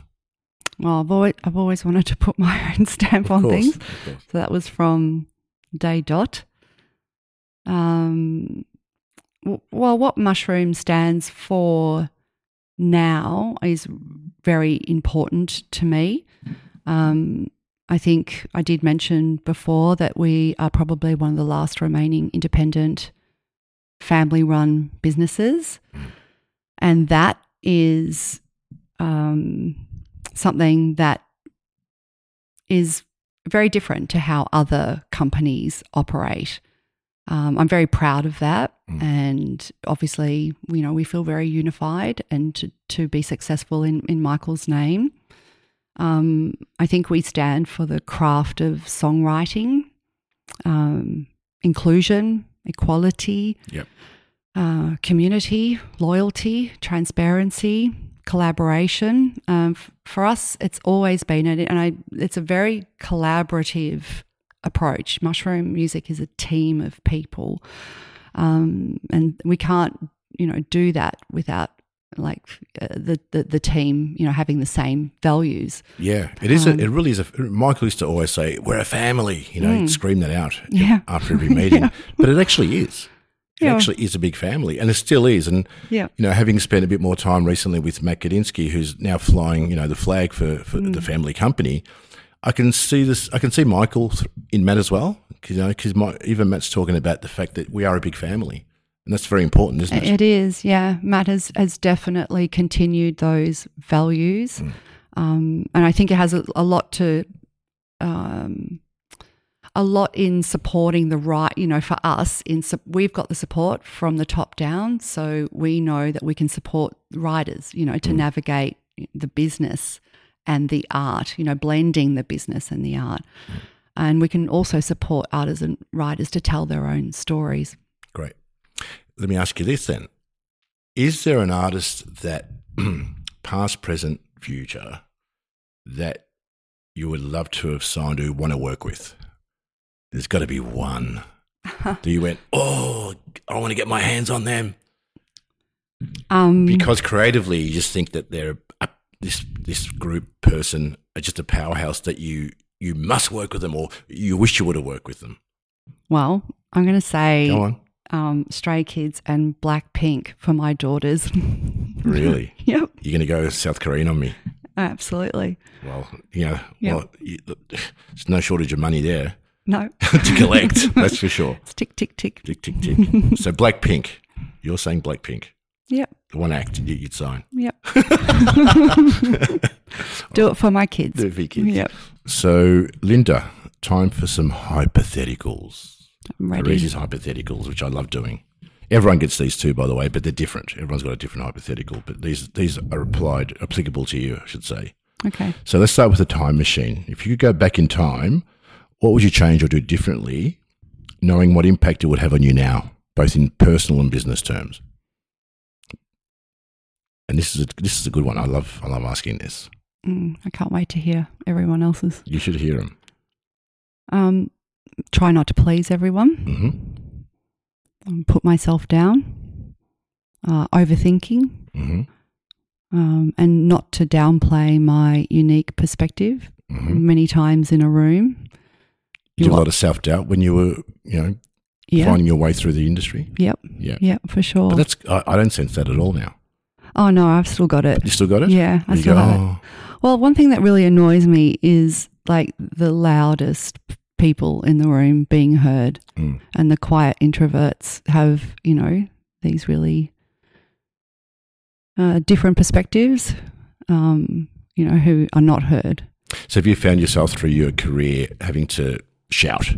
Well, I've always, I've always wanted to put <laughs> my own stamp Of on course, things. So that was from day dot. Um, w- well, what mushroom stands for now is very important to me. Um, I think I did mention before that we are probably one of the last remaining independent family run businesses. And that is um, something that is very different to how other companies operate. Um, I'm very proud of that. Mm. And obviously, you know, we feel very unified and to, to be successful in, in Michael's name. Um, I think we stand for the craft of songwriting, um, inclusion, equality, Yep. uh, community, loyalty, transparency, collaboration. Um, f- for us, it's always been, and and I, it's a very collaborative approach. Mushroom music is a team of people, um, and we can't, you know, do that without like uh, the, the the team, you know, having the same values. Yeah, it is. a, Um, it really is. A, Michael used to always say, "We're a family." You know, he'd scream that out Mm. <laughs> Yeah. after every meeting. <laughs> But it actually is. It Yeah. actually is a big family, and it still is. And Yeah. you know, having spent a bit more time recently with Matt Gudinski, who's now flying, you know, the flag for, for Mm. the family company, I can see this. I can see Michael in Matt as well, you know, because even Matt's talking about the fact that we are a big family, and that's very important, isn't it? It is, yeah. Matt has, has definitely continued those values. Um, and I think it has a, a lot to, um, a lot in supporting the right, you know, for us, in we've got the support from the top down. So we know that we can support writers, you know, to navigate the business and the art, you know, blending the business and the art. And we can also support artists and writers to tell their own stories. Let me ask you this then: Is there an artist that, <clears throat> past, present, future, that you would love to have signed or want to work with? There's got to be one. <laughs> Do you went, oh, I want to get my hands on them Um, because creatively you just think that they're a, this this group person are just a powerhouse that you you must work with them or you wish you would have worked with them. Well, I'm going to say Go on. Um, Stray Kids and Blackpink for my daughters. <laughs> Really? yep, You're going to go South Korean on me? absolutely. Well, you know, Yeah. well, you, there's no shortage of money there No, <laughs> to collect. <laughs> that's for sure. it's tick, tick, tick. Tick, tick, tick. so Blackpink, you're saying Blackpink, Yep, the one act you- you'd sign. yep. Do it for my kids. Do it for your kids. Yep, So, Linda, time for some hypotheticals. I'm ready. hypotheticals, which I love doing. Everyone gets these too, by the way, but they're different. Everyone's got a different hypothetical, but these these are applied applicable to you, I should say. Okay. So let's start with a time machine. If you could go back in time, what would you change or do differently, knowing what impact it would have on you now, both in personal and business terms? And this is a, this is a good one. I love I love asking this. Mm, I can't wait to hear everyone else's. You should hear them. Um, try not to please everyone. hmm Um, put myself down. Uh, overthinking. hmm Um, and not to downplay my unique perspective. hmm Many times in a room. You did a lot of self doubt when you were you know Yeah. finding your way through the industry. Yep. Yeah. Yeah, for sure. But that's I, I don't sense that at all now. Oh no, I've still got it. You still got it? Yeah, I You still go, it. "Oh, Well, one thing that really annoys me is like the loudest people in the room being heard, Mm. and the quiet introverts have you know these really uh, different perspectives. Um, you know, who are not heard. So have you found yourself through your career having to shout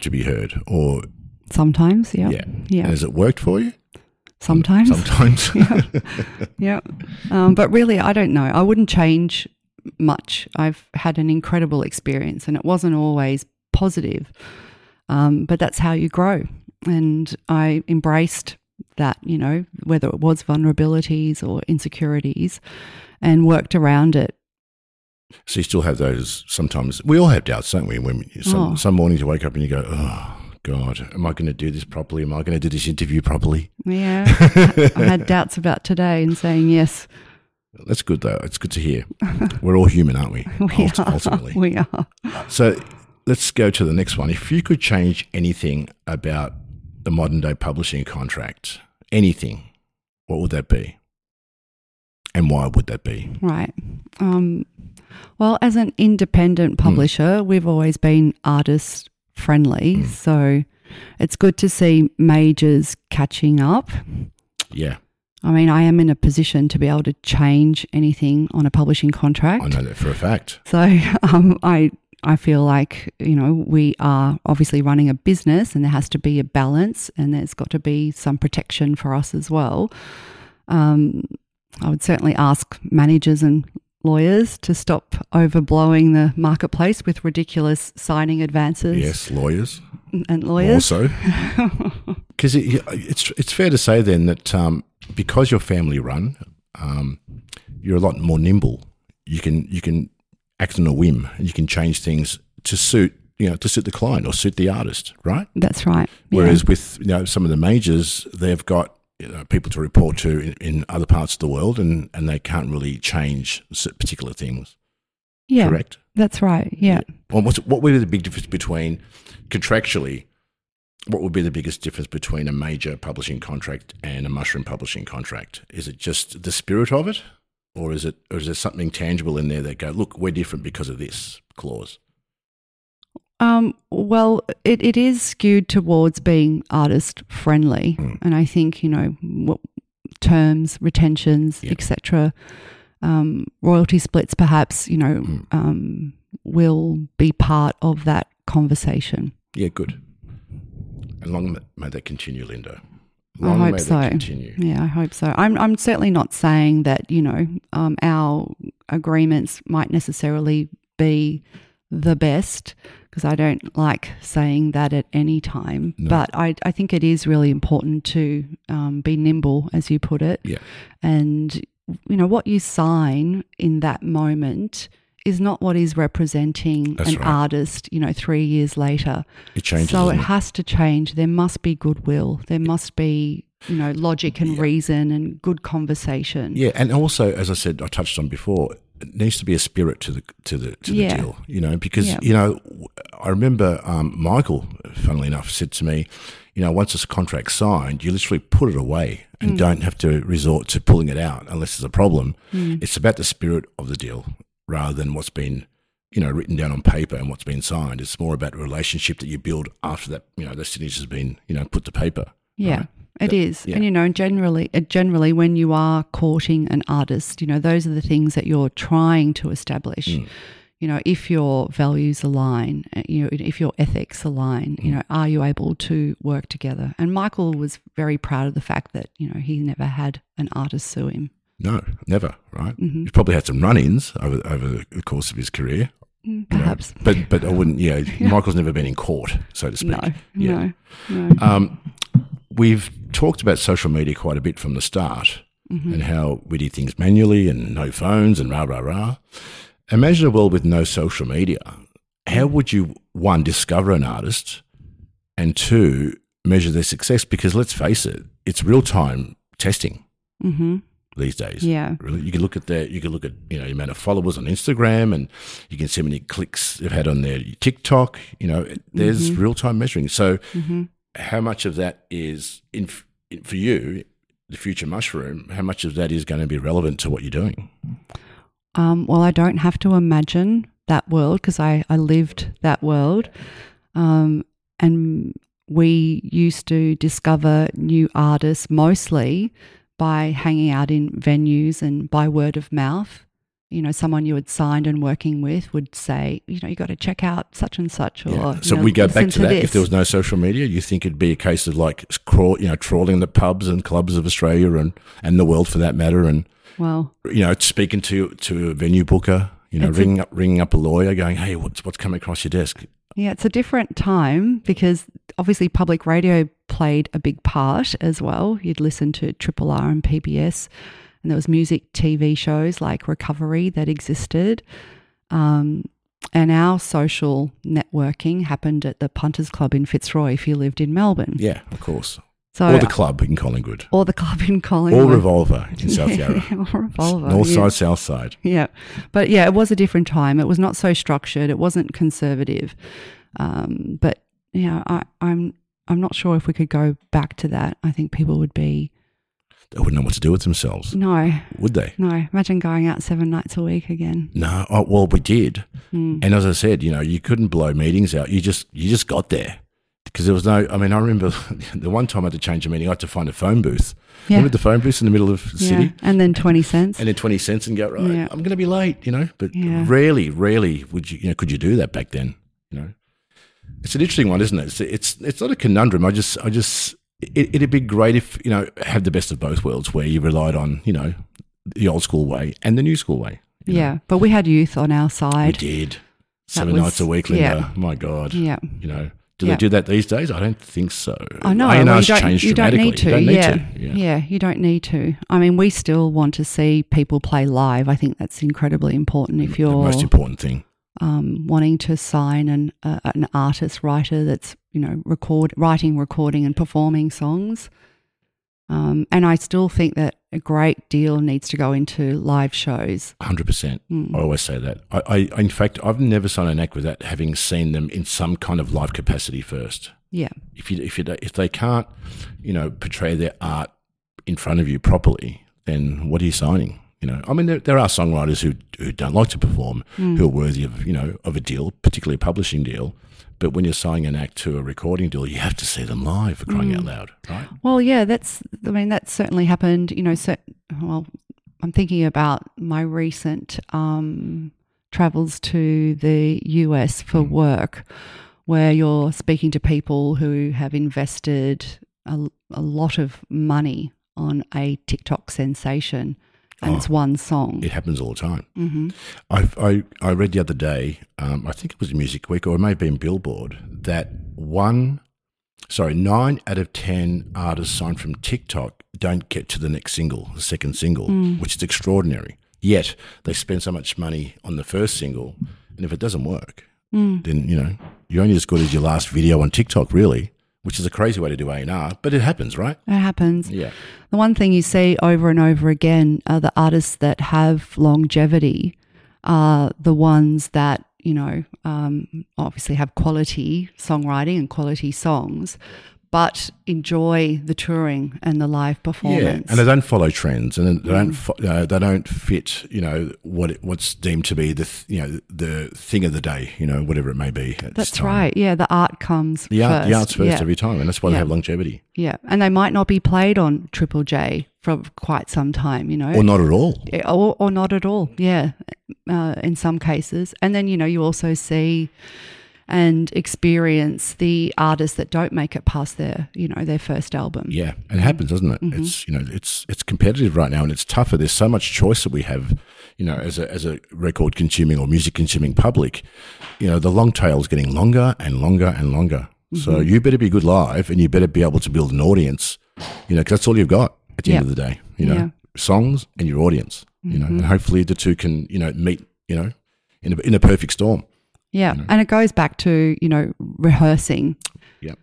to be heard, or Sometimes, yeah, yeah, yeah. has it worked for you? Sometimes, <laughs> Sometimes. <laughs> yeah. Um, but really, I don't know. I wouldn't change much. I've had an incredible experience, and it wasn't always positive. Um, but that's how you grow. And I embraced that, you know, whether it was vulnerabilities or insecurities, and worked around it. so you still have those. Sometimes we all have doubts, don't we? When some Oh. some mornings you wake up and you go, oh, God, am I going to do this properly? Am I going to do this interview properly? Yeah. <laughs> I had doubts about today and saying yes. That's good though. It's good to hear. We're all human, aren't we? <laughs> We Ult- are. Ultimately. <laughs> We are. So let's go to the next one. If you could change anything about the modern day publishing contract, anything, what would that be? And why would that be? Right. Um, well, as an independent publisher, we've always been artist friendly. So it's good to see majors catching up. Yeah, I mean, I am in a position to be able to change anything on a publishing contract. I know that for a fact. So <laughs> um, I I feel like you know we are obviously running a business, and there has to be a balance, and there's got to be some protection for us as well. Um, I would certainly ask managers and lawyers to stop overblowing the marketplace with ridiculous signing advances Yes, lawyers and lawyers. also. <laughs> Because it, it's it's fair to say then that um, because you're family run, um, you're a lot more nimble. You can you can act on a whim, and you can change things to suit you know to suit the client or suit the artist, right? That's right. Yeah. Whereas with you know some of the majors, they've got you know, people to report to in, in other parts of the world, and, and they can't really change particular things. yeah, Correct. that's right. Yeah. Well, what's, what would be the big difference between contractually? What would be the biggest difference between a major publishing contract and a mushroom publishing contract? Is it just the spirit of it, or is it, or is there something tangible in there that go, look, we're different because of this clause? Um, well, it, it is skewed towards being artist friendly, Mm. and I think you know what, terms, retentions, etc. Um, royalty splits, perhaps you know, Mm. um, will be part of that conversation. Yeah, good. And long may that continue, Linda. I hope so. continue. Yeah, I hope so. I'm I'm certainly not saying that you know um, our agreements might necessarily be the best because I don't like saying that at any time. No. But I I think it is really important to um, be nimble, as you put it, Yeah. and you know what you sign in that moment is not what is representing That's an right. artist you know 3 years later It changes. so it it? has to change. There must be goodwill. There must be, you know, logic and reason and good conversation. Yeah, and also, as I said, I touched on before, it needs to be a spirit to the to the to the Yeah. deal. You know, because Yeah. you know, I remember um, Michael, funnily enough, said to me, you know, once this contract's signed, you literally put it away Mm. and don't have to resort to pulling it out unless there's a problem. Mm. It's about the spirit of the deal rather than what's been. You know, written down on paper and what's been signed. It's more about a relationship that you build after that. You know, the signature has been, you know, put to paper. Yeah, right? it is. yeah. And you know, generally, uh, generally, when you are courting an artist, you know, those are the things that you're trying to establish. Mm. You know, if your values align, uh, you know, if your ethics align, Mm. you know, are you able to work together? And Michael was very proud of the fact that you know he never had an artist sue him. No, never. Right? Mm-hmm. He's probably had some run-ins over over the course of his career. you know. Perhaps. but but I wouldn't. <laughs> Yeah, Michael's never been in court, so to speak. No, Yeah. no, no. Um, we've talked about social media quite a bit from the start, Mm-hmm. and how we did things manually and no phones and rah rah rah. Imagine a world with no social media. How would you one discover an artist, and two measure their success? Because let's face it, it's real time testing Mm-hmm. These days. Yeah. Really, you can look at their, you can look at you know the amount of followers on Instagram, and you can see how many clicks they've had on their TikTok. You know, there's Mm-hmm. real time measuring. So, how much of that is in, in for you, the future mushroom? How much of that is going to be relevant to what you're doing? Um, well, I don't have to imagine that world because I, I lived that world. Um, and we used to discover new artists mostly by hanging out in venues and by word of mouth. You know, someone you had signed and working with would say, you know, you got to check out such and such. Or, Yeah. you So know, we go back to, that. If there was no social media, you think it'd be a case of like crawl, you know, trawling the pubs and clubs of Australia and and the world for that matter, and well, you know, speaking to to a venue booker, you know, It's a- ringing up ringing up a lawyer, going, hey, what's what's coming across your desk? Yeah, it's a different time because obviously public radio played a big part as well. You'd listen to Triple R and PBS, and there was music TV shows like Recovery that existed. Um, and our social networking happened at the Punters Club in Fitzroy if you lived in Melbourne. Yeah, of course. So or the club in Collingwood. or the club in Collingwood. Or Revolver in <laughs> South Yarra. <laughs> or Revolver. North yeah. side, south side. Yeah. But yeah, it was a different time. It was not so structured. It wasn't conservative. Um, but yeah, I, I'm I'm not sure if we could go back to that. I think people would be They wouldn't know what to do with themselves, no, would they? no. Imagine going out seven nights a week again. No. Oh, well, we did. Mm. And as I said, you know, you couldn't blow meetings out. You just you just got there because there was no. I mean, I remember <laughs> the one time I had to change a meeting. I had to find a phone booth. Yeah. Remember the phone booth in the middle of the Yeah. city, And then twenty cents. and then twenty cents, and go right. Yeah. I'm going to be late, you know. But Yeah. rarely, rarely would you, you know, could you do that back then? You know, it's an interesting one, isn't it? It's it's, it's not a conundrum. I just I just it, it'd be great if you know have the best of both worlds, where you relied on you know the old school way and the new school way. you know. yeah. But we had youth on our side. We did seven was- nights a week, Linda. yeah. My God, Yeah. you know. Do Yeah. they do that these days? I don't think so. I know. A&R's well, you don't, changed you don't dramatically. need to. You don't need yeah. to. Yeah. yeah, you don't need to. I mean, we still want to see people play live. I think that's incredibly important. If you're most important thing. um, wanting to sign an uh, an artist writer that's you know record writing, recording, and performing songs. Um, and I still think that a great deal needs to go into live shows. 100%. Mm. I always say that. I, I, in fact, I've never signed an act without having seen them in some kind of live capacity first. Yeah, If you, if you, if they can't, you know, portray their art in front of you properly, then what are you signing? You know, I mean, there, there are songwriters who who don't like to perform, Hmm. who are worthy of you know of a deal, particularly a publishing deal. But when you're signing an act to a recording deal, you have to see them live for crying Hmm. out loud, right? Well, yeah, that's. I mean, that's certainly happened. You know, so well, I'm thinking about my recent um, travels to the US for work, where you're speaking to people who have invested a, a lot of money on a TikTok sensation, and it's one song. It happens all the time. hmm I, I, I read the other day, um, I think it was Music Week or it may have been Billboard, that one, sorry, nine out of 10 artists signed from TikTok don't get to the next single, the second single, which is extraordinary. Yet they spend so much money on the first single, and if it doesn't work, then, you know, you're only as good as your last video on TikTok, really, which is a crazy way to do A&R, but it happens, right? It happens. Yeah. The one thing you see over and over again are the artists that have longevity are the ones that, you know, um, obviously have quality songwriting and quality songs, but enjoy the touring and the live performance. Yeah, and they don't follow trends, and they Mm. don't fo- uh, they don't fit you know what it, what's deemed to be the th- you know the thing of the day, you know whatever it may be. That's right. Yeah, the art comes The art, first. the art's first yeah. every time, and that's why they have longevity, Yeah, and they might not be played on Triple J for quite some time, you know. or not at all. Yeah, or, or not at all. Yeah, uh, in some cases. And then you know you also see and experience the artists that don't make it past their you know their first album. Yeah, and it happens, doesn't it? Mm-hmm. It's you know it's it's competitive right now, and it's tougher. There's so much choice that we have, you know, as a as a record consuming or music consuming public. You know, the long tail is getting longer and longer and longer. So Mm-hmm. you better be good live, and you better be able to build an audience. You know, because that's all you've got at the end of the day. You know, Yeah. Mm-hmm. songs and your audience. You know, and hopefully the two can you know meet. You know, in a, in a perfect storm. Yeah, and it goes back to you know rehearsing. Yep.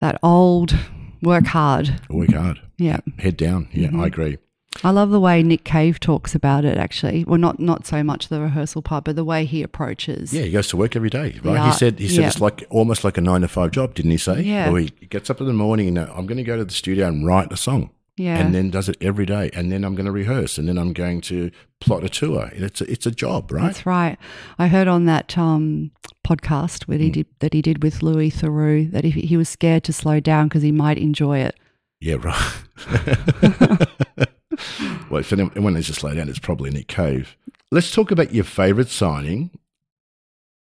That old work hard. Work hard, Yeah, head down. Yeah, Mm-hmm. I agree. I love the way Nick Cave talks about it. Actually, well, not not so much the rehearsal part, but the way he approaches. Yeah, he goes to work every day, right? He said he said yeah. it's like almost like a nine to five job, didn't he say? Yeah. Or he gets up in the morning and uh, I'm going to go to the studio and write a song, yeah, and then does it every day, and then I'm going to rehearse, and then I'm going to plot a tour. It's a, it's a job, right? That's right. I heard on that um, podcast where Mm. he did that he did with Louis Theroux that if he was scared to slow down because he might enjoy it. Yeah, right. <laughs> <laughs> well, if anyone needs to slow down, it's probably Nick Cave. Let's talk about your favourite signing.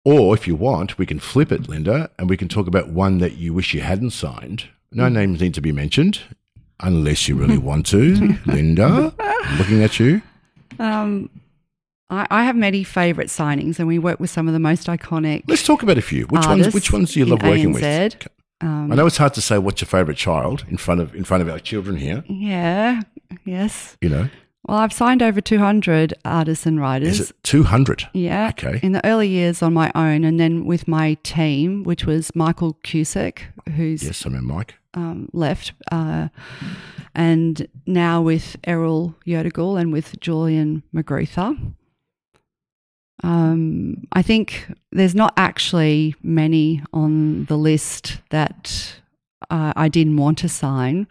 Or if you want, we can flip it, Linda, and we can talk about one that you wish you hadn't signed. No names need to be mentioned, unless you really want to. <laughs> Linda, I'm looking at you. Um, I, I have many favourite signings, and we work with some of the most iconic. Let's talk about a few. Which ones? Which ones do you love working with? Um, I know it's hard to say what's your favourite child in front of in front of our children here. yeah, yes. You know, Well, I've signed over 200 artists and writers. Is it 200? Yeah. Okay. In the early years on my own, and then with my team, which was Michael Cusick, who's Yes, I mean Mike. Um, left, uh, and now with Errol Yertigul and with Julian Magrutha. Um, I think there's not actually many on the list that uh, I didn't want to sign.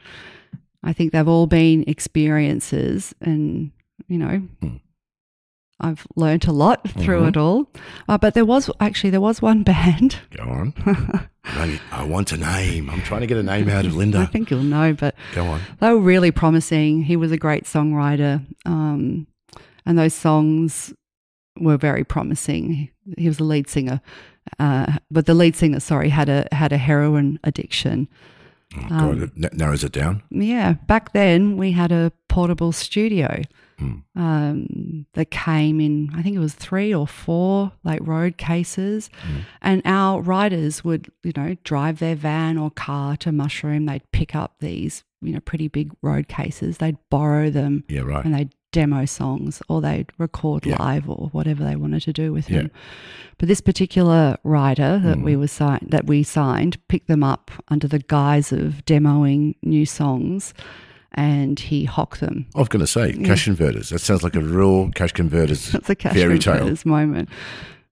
I think they've all been experiences, and you know, Hmm. I've learnt a lot <laughs> through Mhm. it all. Uh, but there was actually there was one <laughs> band. Go on. I want a name. I'm trying to get a name out of <laughs> Linda. I think you'll know, but Go on. they were really promising. He was a great songwriter, um, and those songs were very promising. He was a lead singer, uh, but the lead singer, sorry, had a had a heroin addiction. Oh, Um, God, it narrows it down. Yeah, back then we had a portable studio Hmm. um, that came in. I think it was three or four like road cases, Hmm. and our riders would you know drive their van or car to Mushroom. They'd pick up these you know pretty big road cases. They'd borrow them Yeah, right. and they'd demo songs or they'd record Yeah. live or whatever they wanted to do with Yeah. them. But this particular writer that Mm. we were that we signed picked them up under the guise of demoing new songs and he hocked them. I was going to say cash converters. That sounds like a real cash converters <laughs> That's a cash fairy tale. converters moment.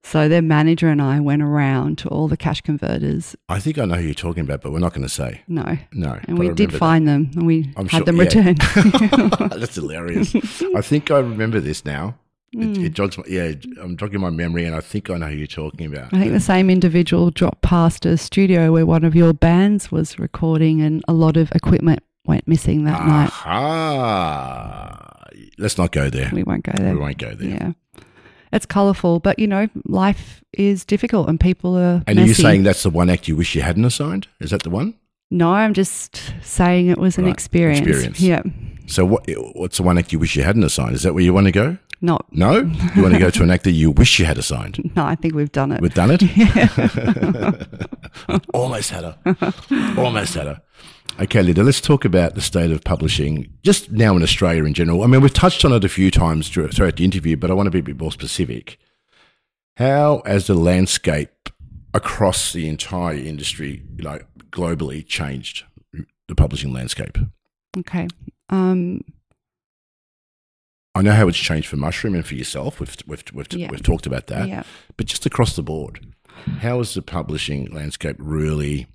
So their manager and I went around to all the cash converters. I think I know who you're talking about, but we're not going to say. No. No. And we did find them and we I'm had sure- them yeah. returned. <laughs> <laughs> That's hilarious. I think I remember this now. It, Hmm. it jogs my, yeah, I'm jogging my memory, and I think I know who you're talking about. I think the same individual dropped past a studio where one of your bands was recording, and a lot of equipment went missing that night. Aha. Let's not go there. We won't go there. We won't go there. Yeah, it's colourful, but you know, life is difficult, and people are. And are you saying that's the one act you wish you hadn't assigned? Is that the one? No, I'm just saying it was an experience. experience. Yeah, So what? What's the one act you wish you hadn't assigned? Is that where you want to go? not. No, you want to go to an act that you wish you had assigned. <laughs> No, I think we've done it. We've done it. <laughs> Yeah. <laughs> Almost had her. Almost had her. Okay, Linda, let's talk about the state of publishing just now in Australia in general. I mean, we've touched on it a few times throughout the interview, but I want to be a bit more specific. How has the landscape across the entire industry, like globally, changed the publishing landscape? okay. Um, I know how it's changed for Mushroom and for yourself. We've, we've, we've, Yeah. we've talked about that. yeah. But just across the board, how has the publishing landscape really,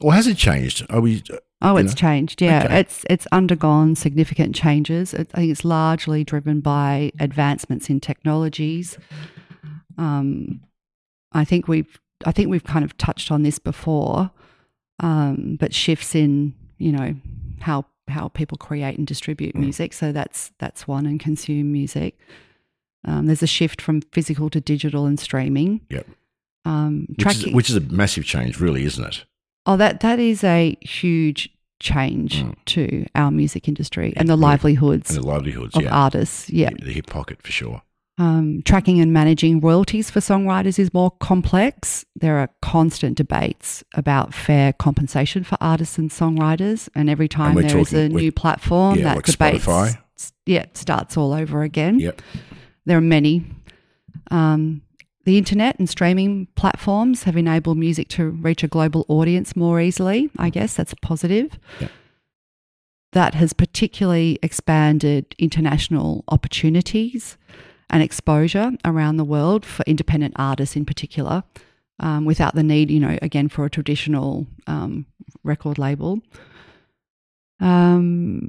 or has it changed? Are we? Oh, it's know? changed. Yeah, Okay. it's it's undergone significant changes. It, I think it's largely driven by advancements in technologies. Um, I think we've I think we've kind of touched on this before, um, but shifts in you know how how people create and distribute Mm. music. So that's that's one and consume music. Um, there's a shift from physical to digital and streaming. Yep. Um, Which is, which is a massive change, really, isn't it? Oh, that that is a huge change Mm. to our music industry and the livelihoods And the livelihoods, of yeah. artists. Yeah, The, the hip pocket for sure. um, tracking and managing royalties for songwriters is more complex. There are constant debates about fair compensation for artists and songwriters, and every time we're there is talking- a new platform, yeah, that like debate, Spotify. yeah, starts all over again. Yep. There are many. Um, the internet and streaming platforms have enabled music to reach a global audience more easily. I guess that's a positive. That has particularly expanded international opportunities and exposure around the world for independent artists in particular, um, without the need, you know, again, for a traditional um, record label. Um,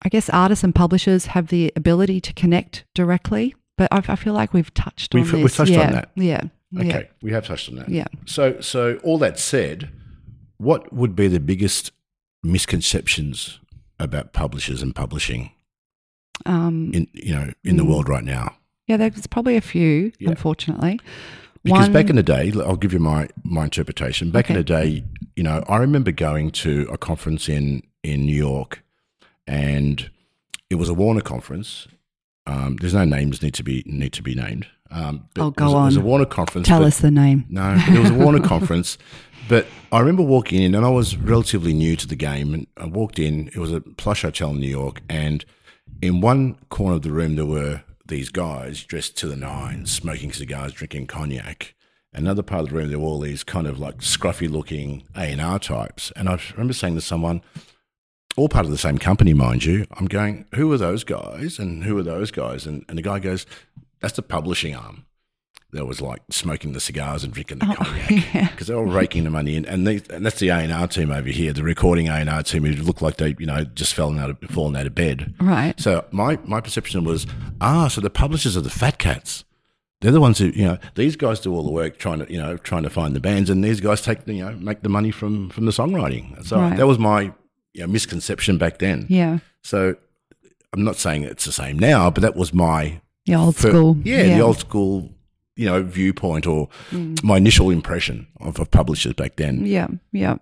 I guess artists and publishers have the ability to connect directly, but I, I feel like we've touched We've- on this. we've touched on yeah, that. Yeah. Okay, we have touched on that. Yeah. So, so all that said, what would be the biggest misconceptions about publishers and publishing Um, in you know in the Mm. world right now? yeah, there's probably a few, Yeah. unfortunately. Because One- back in the day, I'll give you my, my interpretation. Back in the day, you know, I remember going to a conference in, in New York and it was a Warner conference. Um, there's no names need to be need to be named. Um, Oh, it go was, It was a. Warner conference. Tell but- us the name. No, it was a Warner <laughs> conference. But I remember walking in, and I was relatively new to the game. And I walked in. It was a plush hotel in New York, and in one corner of the room there were these guys dressed to the nines, smoking cigars, drinking cognac. Another part of the room there were all these kind of like scruffy-looking A and R types. And I remember saying to someone, all part of the same company, mind you. I'm going, who are those guys, and who are those guys? And, and the guy goes, that's the publishing arm that was like smoking the cigars and drinking the cognac <laughs> because they were raking the money in, and, these, and that's the A and R team over here, the recording A and R team who looked like they, you know, just fallen out of fallen out of bed. Right. So my my perception was, ah, so the publishers are the fat cats. They're the ones who, you know, these guys do all the work trying to, you know, trying to find the bands, and these guys take, you know, make the money from from the songwriting. So Right. that was my you know, misconception back then. Yeah. So I'm not saying it's the same now, but that was my The old fir- school. yeah, the old school, you know, viewpoint or mm. my initial impression of, of publishers back then. Yeah. Yeah.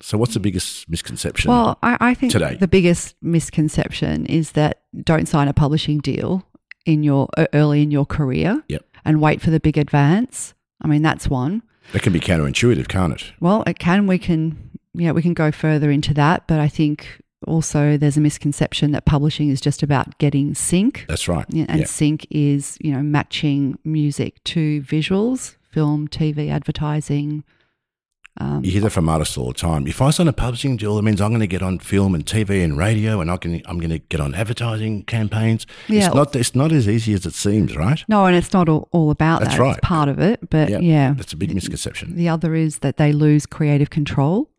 So, what's the biggest misconception? Well, I, I think today? the biggest misconception is that don't sign a publishing deal in your early in your career Yep. and wait for the big advance. I mean, that's one. that can be counterintuitive, can't it? Well, it can. We can. Yeah, we can go further into that, but I think also there's a misconception that publishing is just about getting sync. That's right. Yeah, and Yeah. sync is you know matching music to visuals, film, TV, advertising. Um, You hear that from artists all the time. If I sign a publishing deal, it means I'm going to get on film and TV and radio, and I can I'm going to get on advertising campaigns. Yeah. It's not it's not as easy as it seems, right? No, and it's not all, all about That's that. right. It's part of it, but yeah. that's a big misconception. The other is that they lose creative control.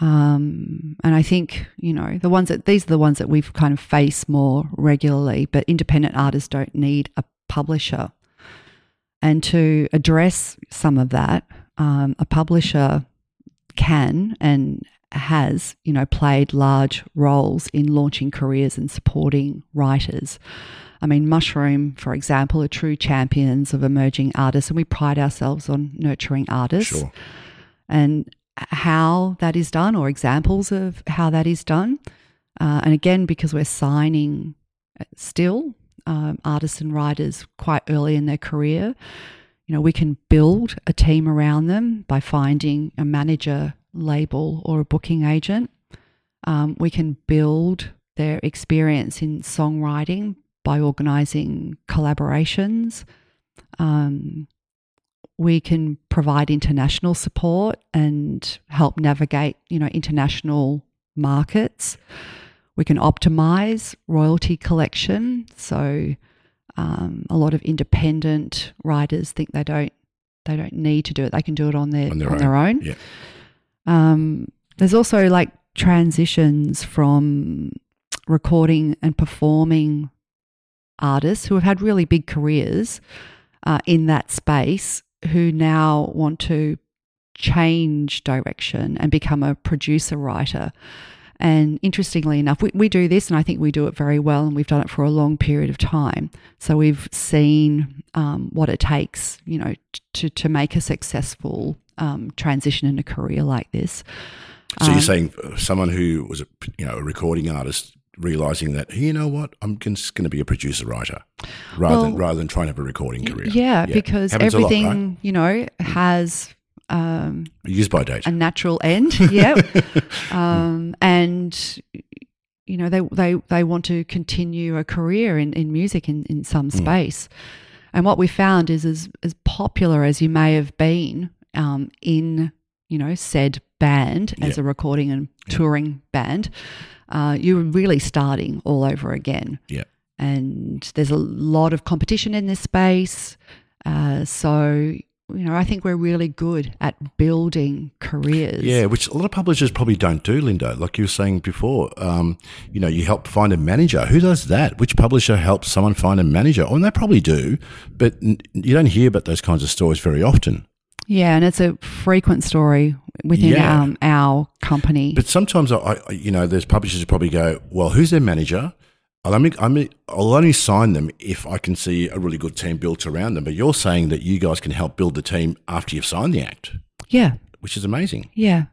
Um, and I think, you know, the ones that these are the ones that we've kind of face more regularly, but independent artists don't need a publisher. And to address some of that, um, a publisher can and has, you know, played large roles in launching careers and supporting writers. I mean, Mushroom, for example, are true champions of emerging artists, and we pride ourselves on nurturing artists. Sure. And how that is done, or examples of how that is done. Uh, and again, because we're signing uh, still um, artists and writers quite early in their career, you know, we can build a team around them by finding a manager, label, or a booking agent. Um, we can build their experience in songwriting by organizing collaborations. Um, we can provide international support and help navigate, you know, international markets. We can optimize royalty collection. So, um, a lot of independent writers think they don't they don't need to do it. They can do it on their On their on own. their own. Yeah. Um, there's also like transitions from recording and performing artists who have had really big careers uh, in that space who now want to change direction and become a producer writer. And interestingly enough, we, we do this, and I think we do it very well, and we've done it for a long period of time. So we've seen um, what it takes, you know, to to make a successful um, transition in a career like this. So Um, you're saying someone who was a you know a recording artist realizing that hey, you know what I'm just going to be a producer writer rather than rather than trying to have a recording career. Yeah, because Happens a lot, everything right? you know has um, use by date. a natural end. <laughs> yeah, um, and you know they they they want to continue a career in, in music in in some Hmm. space. And what we found is as as popular as you may have been um, in you know said band as Yeah. a recording and touring band, uh, you're really starting all over again yeah. and there's a lot of competition in this space. Uh, so, you know, I think we're really good at building careers. Yeah, which a lot of publishers probably don't do, Linda. Like you were saying before, um, you know, you help find a manager. Who does that? Which publisher helps someone find a manager? Oh, and they probably do, but you don't hear about those kinds of stories very often. Yeah, and it's a frequent story within Yeah. um, our company. But sometimes, I, I, you know, there's publishers who probably go, "Well, who's their manager?" I'll only, I'll only sign them if I can see a really good team built around them. But you're saying that you guys can help build the team after you've signed the act, yeah, which is amazing. yeah.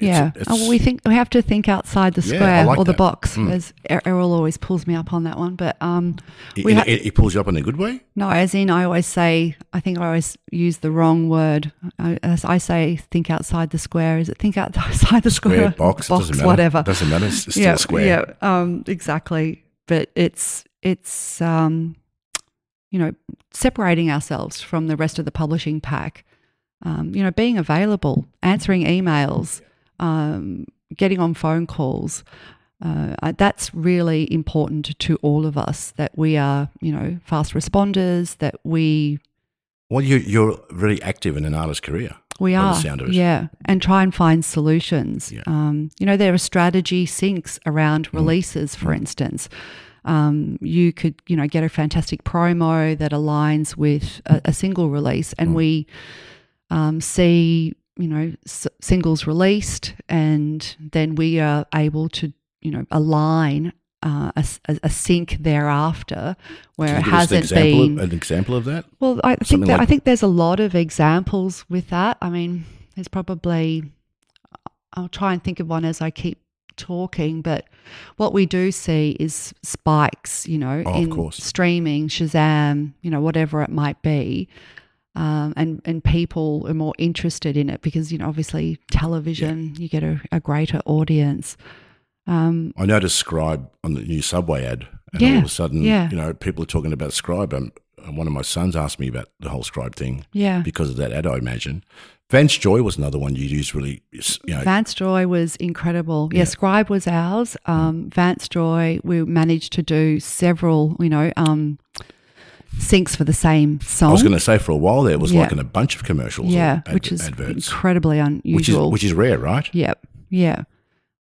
Yeah. it's- oh, well, we think we have to think outside the Yeah, square like or the box. Mm. As Er- Errol always pulls me up on that one, but um, we it- ha- it- it pulls you up in a good way. no, as in I always say, I think I always use the wrong word. I, as I say, think outside the square. Is it think <laughs> outside the Square square? box, it doesn't whatever. Doesn't matter. It's still yeah, square. Yeah, um, exactly. But it's it's um, you know separating ourselves from the rest of the publishing pack. Um, you know, being available, answering emails, um, getting on phone calls. Uh, that's really important to all of us. That we are, you know, fast responders. That we Well, you, you're very active in an artist's career. we are, sound of it. yeah, and try and find solutions. Yeah. Um, you know, there are strategy syncs around releases, for instance. Um, you could, you know, get a fantastic promo that aligns with a, a single release, and we um, see, you know, s- singles released, and then we are able to, you know, align uh, a, a- sync thereafter where it hasn't example been Of, an example of that? well, I think Something that, I think there's a lot of examples with that. I mean, there's probably I'll try and think of one as I keep talking, but what we do see is spikes, you know, Oh, in streaming, Shazam, you know, whatever it might be. Um, and and people are more interested in it because you know obviously television you get a, a greater audience. Um, I noticed Scribe on the new Subway ad, and all of a sudden, yeah. you know, people are talking about Scribe. And and one of my sons asked me about the whole Scribe thing yeah, because of that ad, I imagine. Vance Joy was another one you used really, you know, Vance Joy was incredible. Yeah, Yeah. Scribe was ours. Um, Vance Joy, we managed to do several, you know, um, syncs for the same song. I was going to say for a while there, it was Yeah. like in a bunch of commercials, yeah, ad- which is adverts, incredibly which is which is rare, right? Yep. Yeah.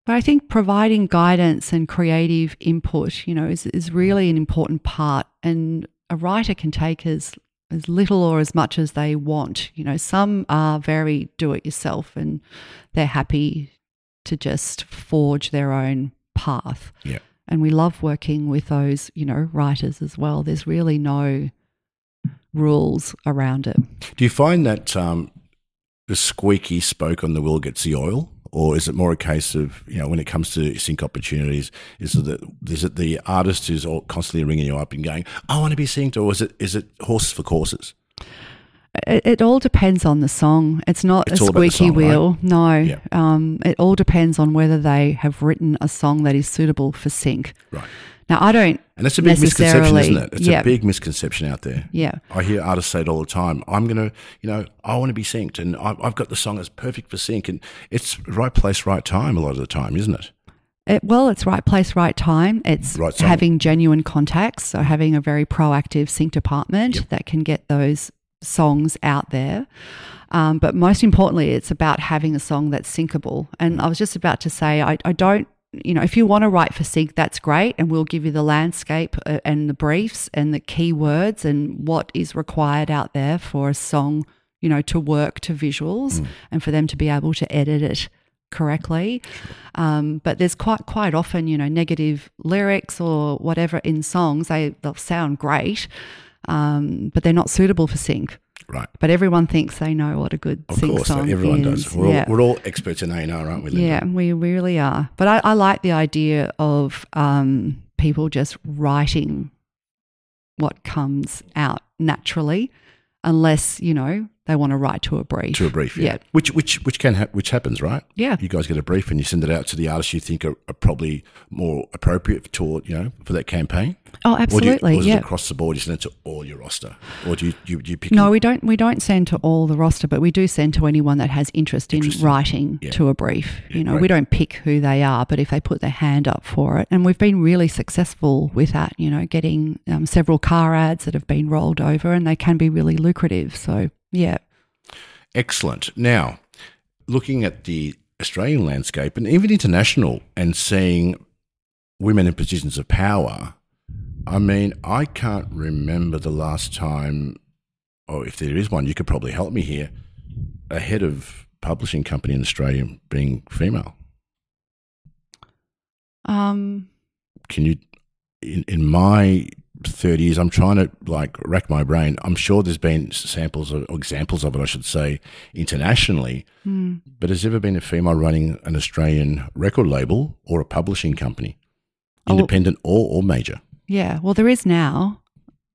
But I think providing guidance and creative input, you know, is, is really an important part. And a writer can take as as little or as much as they want. You know, some are very do it yourself and they're happy to just forge their own path. Yeah. And we love working with those, you know, writers as well. There's really no rules around it. Do you find that um, the squeaky spoke on the wheel gets the oil, or is it more a case of you know when it comes to sync opportunities, is it the, is it the artist who's constantly ringing you up and going, "I want to be synced," or is it is it horses for courses? It, it all depends on the song. It's not It's a all about the squeaky song, right? wheel. No. Yeah. Um, it all depends on whether they have written a song that is suitable for sync. Right. Now, I don't. And that's a big misconception, isn't it? It's yeah. a big misconception out there. Yeah. I hear artists say it all the time. I'm going to, you know, I want to be synced and I- I've got the song that's perfect for sync. And it's right place, right time a lot of the time, isn't it? It, well, it's right place, right time. It's Right having genuine contacts, so having a very proactive sync department Yep. that can get those songs out there. Um, but most importantly, it's about having a song that's syncable. And I was just about to say, I, I don't, you know, if you want to write for sync, that's great, and we'll give you the landscape uh, and the briefs and the keywords and what is required out there for a song, you know, to work to visuals and for them to be able to edit it correctly. Um, but there's quite quite often, you know, negative lyrics or whatever in songs. They they'll sound great, um, but they're not suitable for sync. Right. But everyone thinks they know what a good Of sync course, song everyone is. does. We're, yeah. all, we're all experts in A&R, aren't we? Linda? Yeah, we really are. But I, I like the idea of um, people just writing what comes out naturally, unless you know they want to write to a brief. To a brief, yeah. Yeah. Which which which can ha- which happens, right? Yeah. You guys get a brief and you send it out to the artists you think are, are probably more appropriate for to you know for that campaign. Oh, Or, you, absolutely. or is yeah. it across the board? You send it to all your roster, or do you you, do you pick? No, we don't. We don't send to all the roster, but we do send to anyone that has interest in writing Yeah. to a brief. Yeah, you know, great. we don't pick who they are, but if they put their hand up for it, and we've been really successful with that. You know, getting um, several car ads that have been rolled over, and they can be really lucrative. So, yeah, Excellent. Now, looking at the Australian landscape and even international, and seeing women in positions of power. I mean, I can't remember the last time, or if there is one, you could probably help me here. A head of publishing company in Australia being female. um, Can you, in, in my 30 years, I'm trying to like rack my brain. I'm sure there's been samples or examples of it, I should say, internationally. Mm. But has there ever been a female running an Australian record label or a publishing company, Oh, independent or, or major? Yeah, well, there is now.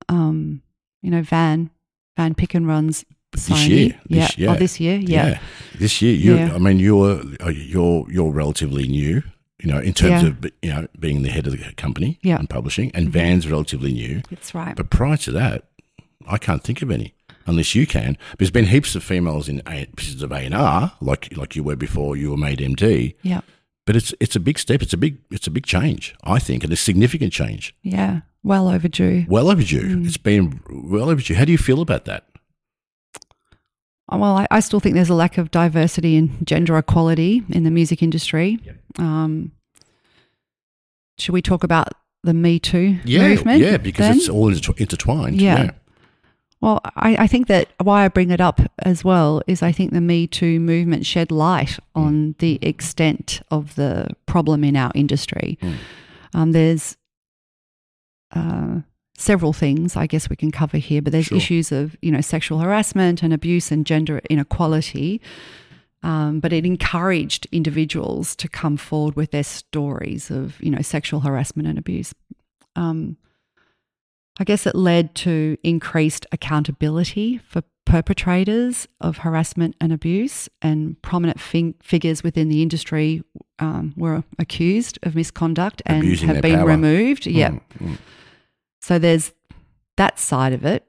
Um, you know, Van Van Picken runs This year, yeah. this year. Oh, this year. Yeah. This year, you. Yeah. I mean, you're uh, you're you're relatively new. You know, in terms Yeah. of you know being the head of the company Yeah. and publishing, and Van's relatively new. That's right. But prior to that, I can't think of any, unless you can. There's been heaps of females in A- positions of A and R, like like you were before you were made MD. yeah. But it's it's a big step. It's a big it's a big change. I think, and a significant change. Yeah. Well overdue. Well overdue. Mm. It's been well overdue. How do you feel about that? Uh, Well, I, I still think there's a lack of diversity and gender equality in the music industry. Um, should we talk about the Me Too Yeah, movement? yeah, because then? it's all inter- intertwined. Yeah. yeah. Well, I, I think that why I bring it up as well is I think the Me Too movement shed light on the extent of the problem in our industry. Mm. Um, there's uh, several things I guess we can cover here, but there's Sure. issues of you know sexual harassment and abuse and gender inequality. Um, but it encouraged individuals to come forward with their stories of you know sexual harassment and abuse. Um, I guess it led to increased accountability for perpetrators of harassment and abuse, and prominent fin- figures within the industry um, were accused of misconduct and Abusing have been power. removed. Yeah. Mm, mm. So there's that side of it,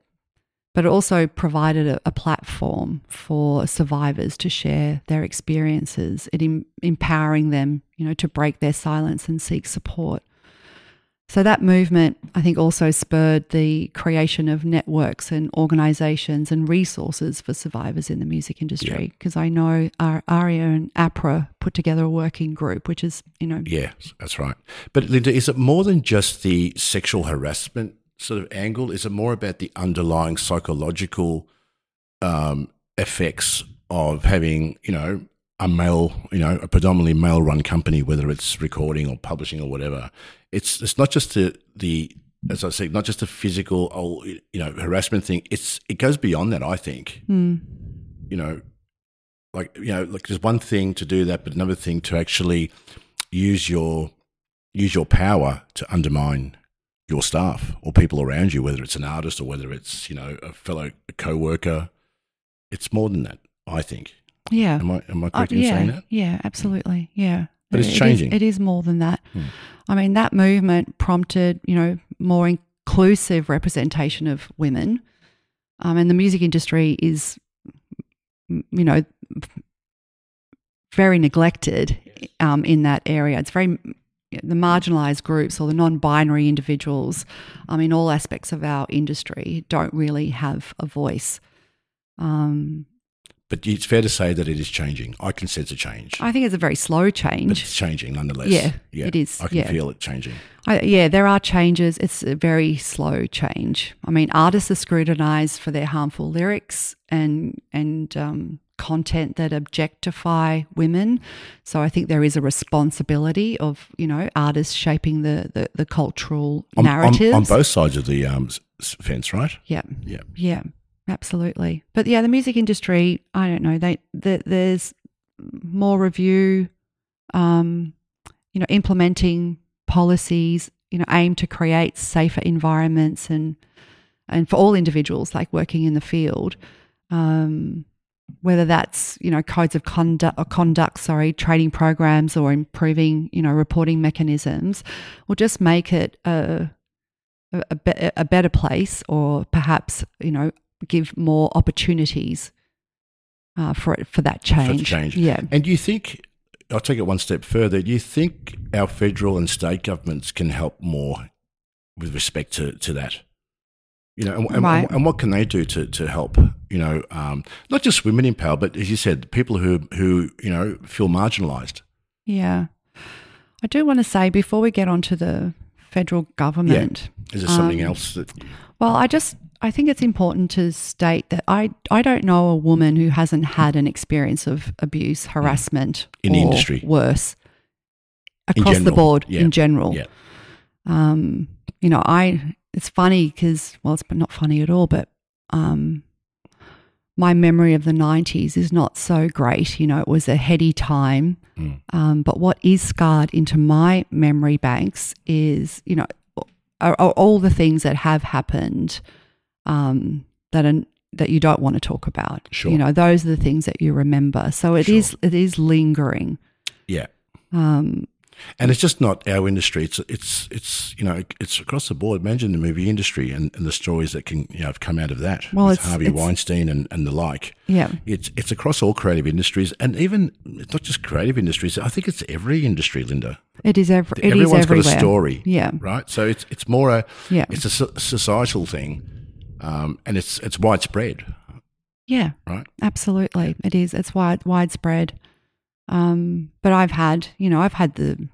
but it also provided a, a platform for survivors to share their experiences, it em- empowering them, you know, to break their silence and seek support. So that movement, I think, also spurred the creation of networks and organisations and resources for survivors in the music industry. Because I know our ARIA and APRA put together a working group, which is, you know, Yeah, that's right. But Linda, is it more than just the sexual harassment sort of angle? Is it more about the underlying psychological um, effects of having, you know, a male, you know, a predominantly male-run company, whether it's recording or publishing or whatever? It's it's not just the the as I say, not just the physical, oh, you know, harassment thing. It's it goes beyond that. I think mm, you know, like you know, like there's one thing to do that, but another thing to actually use your use your power to undermine your staff or people around you, whether it's an artist or whether it's you know a fellow co-worker. It's more than that, I think. Yeah. Am I am I Uh, correct in yeah, saying that? Yeah, absolutely. Yeah. But it's It is- changing. it is more than that. Hmm. I mean, that movement prompted, you know, more inclusive representation of women. Um, and the music industry is, you know, very neglected um, in that area. It's very the marginalized groups or the non-binary individuals um, in all aspects of our industry don't really have a voice. Um, But it's fair to say that it is changing. I can sense a change. I think it's a very slow change. but it's changing nonetheless. Yeah, it is. I can Yeah. feel it changing. I, yeah, there are changes. It's a very slow change. I mean, artists are scrutinized for their harmful lyrics and and um, content that objectify women. So I think there is a responsibility of you know artists shaping the the, the cultural On, on, narratives. on both sides of the um, fence, right? Yeah. Yeah. Yeah. Absolutely. But yeah, the music industry, I don't know, they the, there's more review um you know implementing policies, you know, aim to create safer environments and and for all individuals like working in the field. Um whether that's you know codes of conduct or conduct sorry training programs or improving you know reporting mechanisms will just make it a a, a better place or perhaps you know give more opportunities uh, for it for that For change. change. Yeah. And do you think, I'll take it one step further, do you think our federal and state governments can help more with respect to, to that? You know, and, and, Right. and what can they do to, to help, you know, um, not just women in power, but as you said, people who, who you know, feel marginalised? Yeah. I do want to say before we get on to the federal government, yeah. Is there something Um, else that, well, I just I think it's important to state that I I don't know a woman who hasn't had an experience of abuse, harassment In the industry. worse across the board yeah, in general. yeah. Um, you know, I it's funny because well, it's not funny at all, but um, my memory of the '90s is not so great. You know, it was a heady time. Mm. Um, but what is scarred into my memory banks is, you know, are, are all the things that have happened um, that are that you don't want to talk about. Sure. You know, those are the things that you remember. So it Sure. is it is lingering. Yeah. Um, And it's just not our industry. It's it's it's you know it's across the board. Imagine the movie industry and, and the stories that can you know have come out of that. Well, it's- Harvey it's- Weinstein and, and the like. yeah. It's it's across all creative industries and even it's not just creative industries. I think it's every industry, Linda. It is ev- it is Everyone's got a story, Yeah. right? So it's it's more a Yeah. it's a societal thing, um, and it's it's widespread, Yeah. right? Absolutely. It is. It's wide widespread. Um, but I've had, you know, I've had the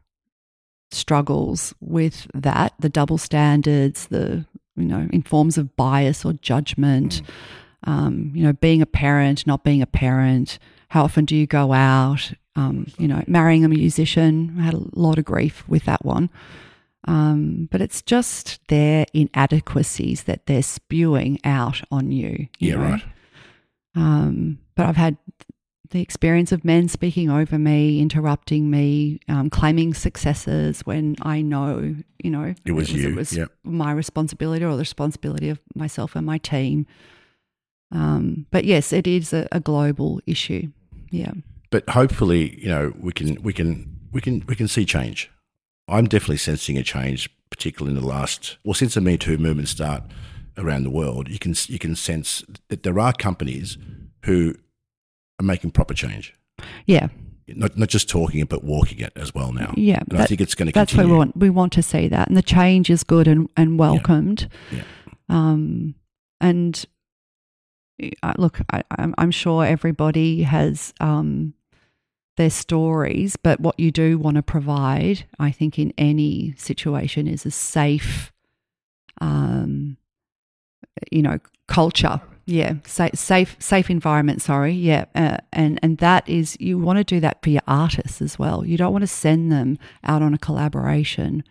struggles with that, the double standards, the, you know, in forms of bias or judgment, um, you know, being a parent, not being a parent. How often do you go out? Um, you know, marrying a musician. I had a lot of grief with that one. Um, but it's just their inadequacies that they're spewing out on you. you Yeah, know? right. Um, but I've had the experience of men speaking over me, interrupting me, um, claiming successes when I know, you know, It was you, It was yep. my responsibility or the responsibility of myself and my team. Um, but yes, it is a, a global issue. Yeah. But hopefully, you know, we can we can we can we can see change. I'm definitely sensing a change, particularly in the last well since the Me Too movement start around the world. You can you can sense that there are companies who are making proper change. Yeah. Not not just talking it, but walking it as well now. Yeah. And I think it's going to that's what we want. We want to see that, and the change is good and, and welcomed. Yeah. Um, and uh, look, I, I'm, I'm sure everybody has um, their stories, but what you do want to provide, I think, in any situation, is a safe, um, you know, culture. Yeah, safe, safe, safe environment. Sorry, yeah, uh, and and that is you want to do that for your artists as well. You don't want to send them out on a collaboration,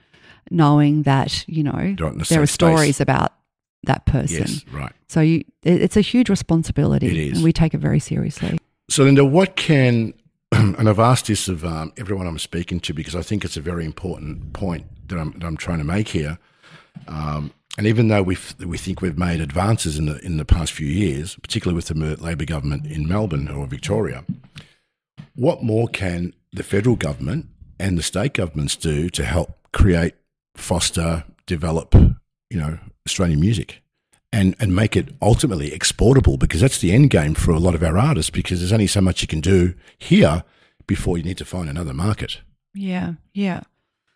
knowing that you know Right in the there are space. stories about that person. Yes, right. So you, it- it's a huge responsibility, It is. and we take it very seriously. So, Linda, what can, <clears throat> and I've asked this of um, everyone I'm speaking to because I think it's a very important point that I'm, that I'm trying to make here. Um, and even though we we think we've made advances in the in the past few years, particularly with the Labor government in Melbourne or Victoria, what more can the federal government and the state governments do to help create, foster, develop, you know, Australian music? And and make it ultimately exportable because that's the end game for a lot of our artists because there's only so much you can do here before you need to find another market. Yeah, yeah,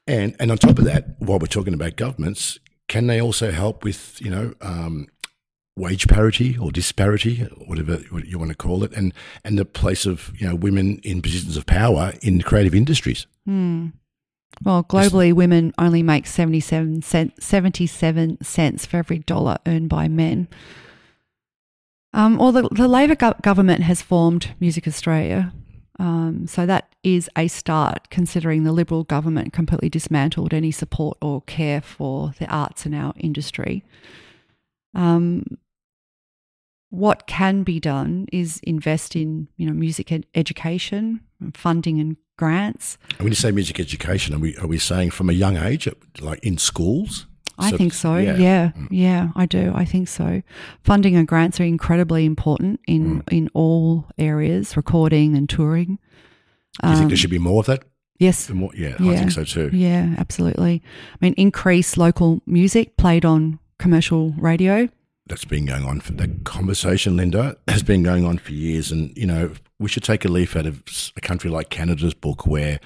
And and on top of that, while we're talking about governments, can they also help with you know um, wage parity or disparity, whatever you want to call it, and and the place of you know women in positions of power in creative industries? Hmm. Well, globally, women only make 77, cent, 77 cents for every dollar earned by men. Um, or the, the Labor gov- government has formed Music Australia. Um, so that is a start, considering the Liberal government completely dismantled any support or care for the arts in our industry. Um, what can be done is invest in, you know, music ed- education, funding and grants. And when you say music education, are we are we saying from a young age, like in schools? I So- think so. yeah. Yeah. yeah, I do. I think so. Funding and grants are incredibly important in Mm. in all areas, recording and touring. Do you think Um, there should be more of that? Yes. More, yeah, I think so too. Yeah, absolutely. I mean, increase local music played on commercial radio. That's been going on for that conversation, Linda, has been going on for years. And, you know, we should take a leaf out of a country like Canada's book where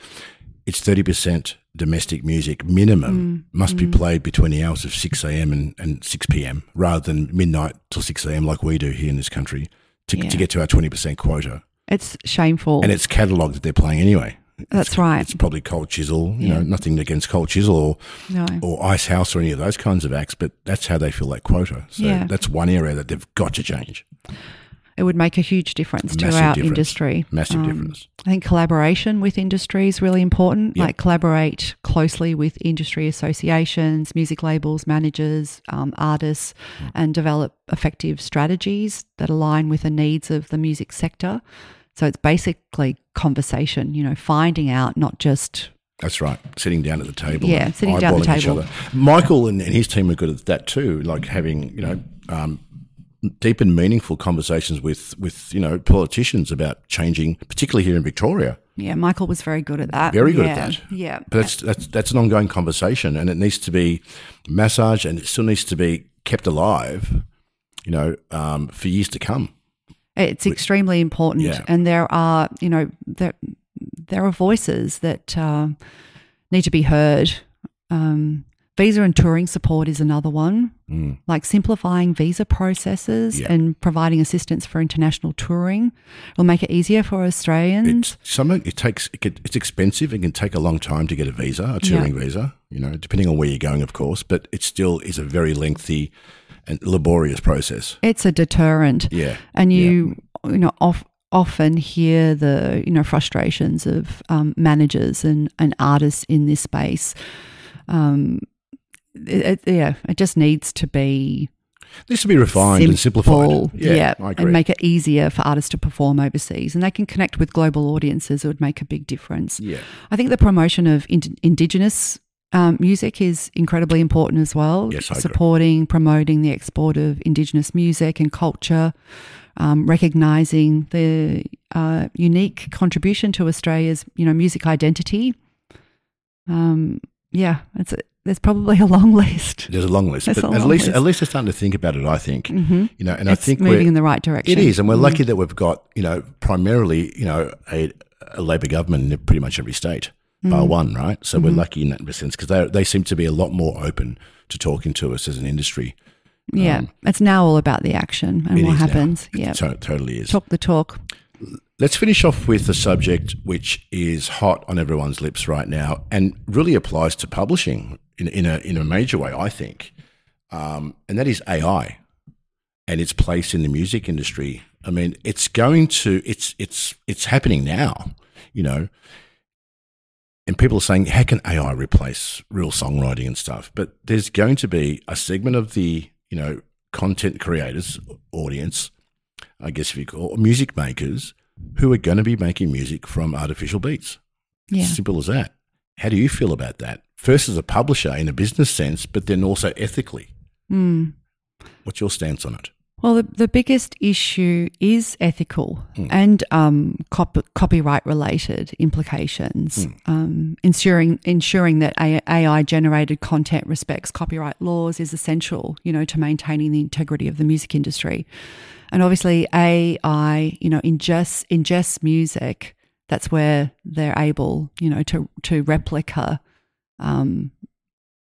it's 30% domestic music minimum mm. must be mm. played between the hours of 6 a.m. And, and 6 p.m. rather than midnight till 6 a.m. like we do here in this country to, Yeah. to get to our 20% quota. It's shameful. And it's catalogued that they're playing anyway. That's right. It's probably Cold Chisel, you Yeah. know, nothing against Cold Chisel or No. or Icehouse or any of those kinds of acts, but that's how they fill that quota. So Yeah. that's one area that they've got to change. it would make a huge difference to our difference. industry. Massive Um, difference. I think collaboration with industry is really important. Yep. Like collaborate closely with industry associations, music labels, managers, um, artists, Mm. and develop effective strategies that align with the needs of the music sector. So it's basically conversation, you know, finding out not just That's right. Sitting down at the table. Yeah, sitting down at the table. Michael and, and his team are good at that too, like having, you know, um, deep and meaningful conversations with, with, you know, politicians about changing, particularly here in Victoria. yeah. Michael was very good at that. Very good yeah, at that. Yeah, But that's, that's, that's an ongoing conversation and it needs to be massaged and it still needs to be kept alive, you know, um, for years to come. It's extremely important, Yeah. and there are, you know, there there are voices that uh, need to be heard. Um, visa and touring support is another one, Mm. like simplifying visa processes Yeah. and providing assistance for international touring will make it easier for Australians. It's something it takes. It's expensive. It can take a long time to get a visa, a touring visa. You know, depending on where you're going, of course. But it still is a very lengthy and laborious process. It's a deterrent. Yeah, and you you know of, often hear the you know frustrations of um, managers and, and artists in this space. Um, it, it- yeah, it just needs to be needs to be refined and simplified. simple, Yeah, I agree. and make it easier for artists to perform overseas, and they can connect with global audiences. It would make a big difference. yeah, I think the promotion of in- Indigenous um, music is incredibly important as well. Yes, I agree. Supporting, promoting the export of Indigenous music and culture, um, recognizing the uh, unique contribution to Australia's, you know, music identity. Um, yeah, it's a, there's probably a long <laughs> list. there's a long list, There's but at least list. at least they're starting to think about it. I think hmm you know, and it's I think moving in the right direction. It is, and we're Mm. lucky that we've got you know primarily you know a, a Labor government in pretty much every state, Mm. bar one, right? So Mm-hmm. we're lucky in that sense because they they seem to be a lot more open to talking to us as an industry. Yeah, um, it's now all about the action and what now. happens. It Yeah, to- totally is. talk the talk. Let's finish off with a subject which is hot on everyone's lips right now and really applies to publishing in, in, a, in a major way, I think. Um, and that is AI and its place in the music industry. I mean, it's going to, it's, it's, it's happening now, you know. And people are saying, how can AI replace real songwriting and stuff? But there's going to be a segment of the, you know, content creators audience I guess if you call music makers who are going to be making music from artificial beats. Yeah. Simple as that. How do you feel about that? First, as a publisher in a business sense, but then also ethically. Mm. What's your stance on it? Well, the, the biggest issue is ethical Hmm. and um, cop- copyright related implications. Hmm. Um, ensuring ensuring that AI generated content respects copyright laws is essential, you know, to maintaining the integrity of the music industry. And obviously, AI, you know, ingests ingests music. That's where they're able, you know, to to replica. Um,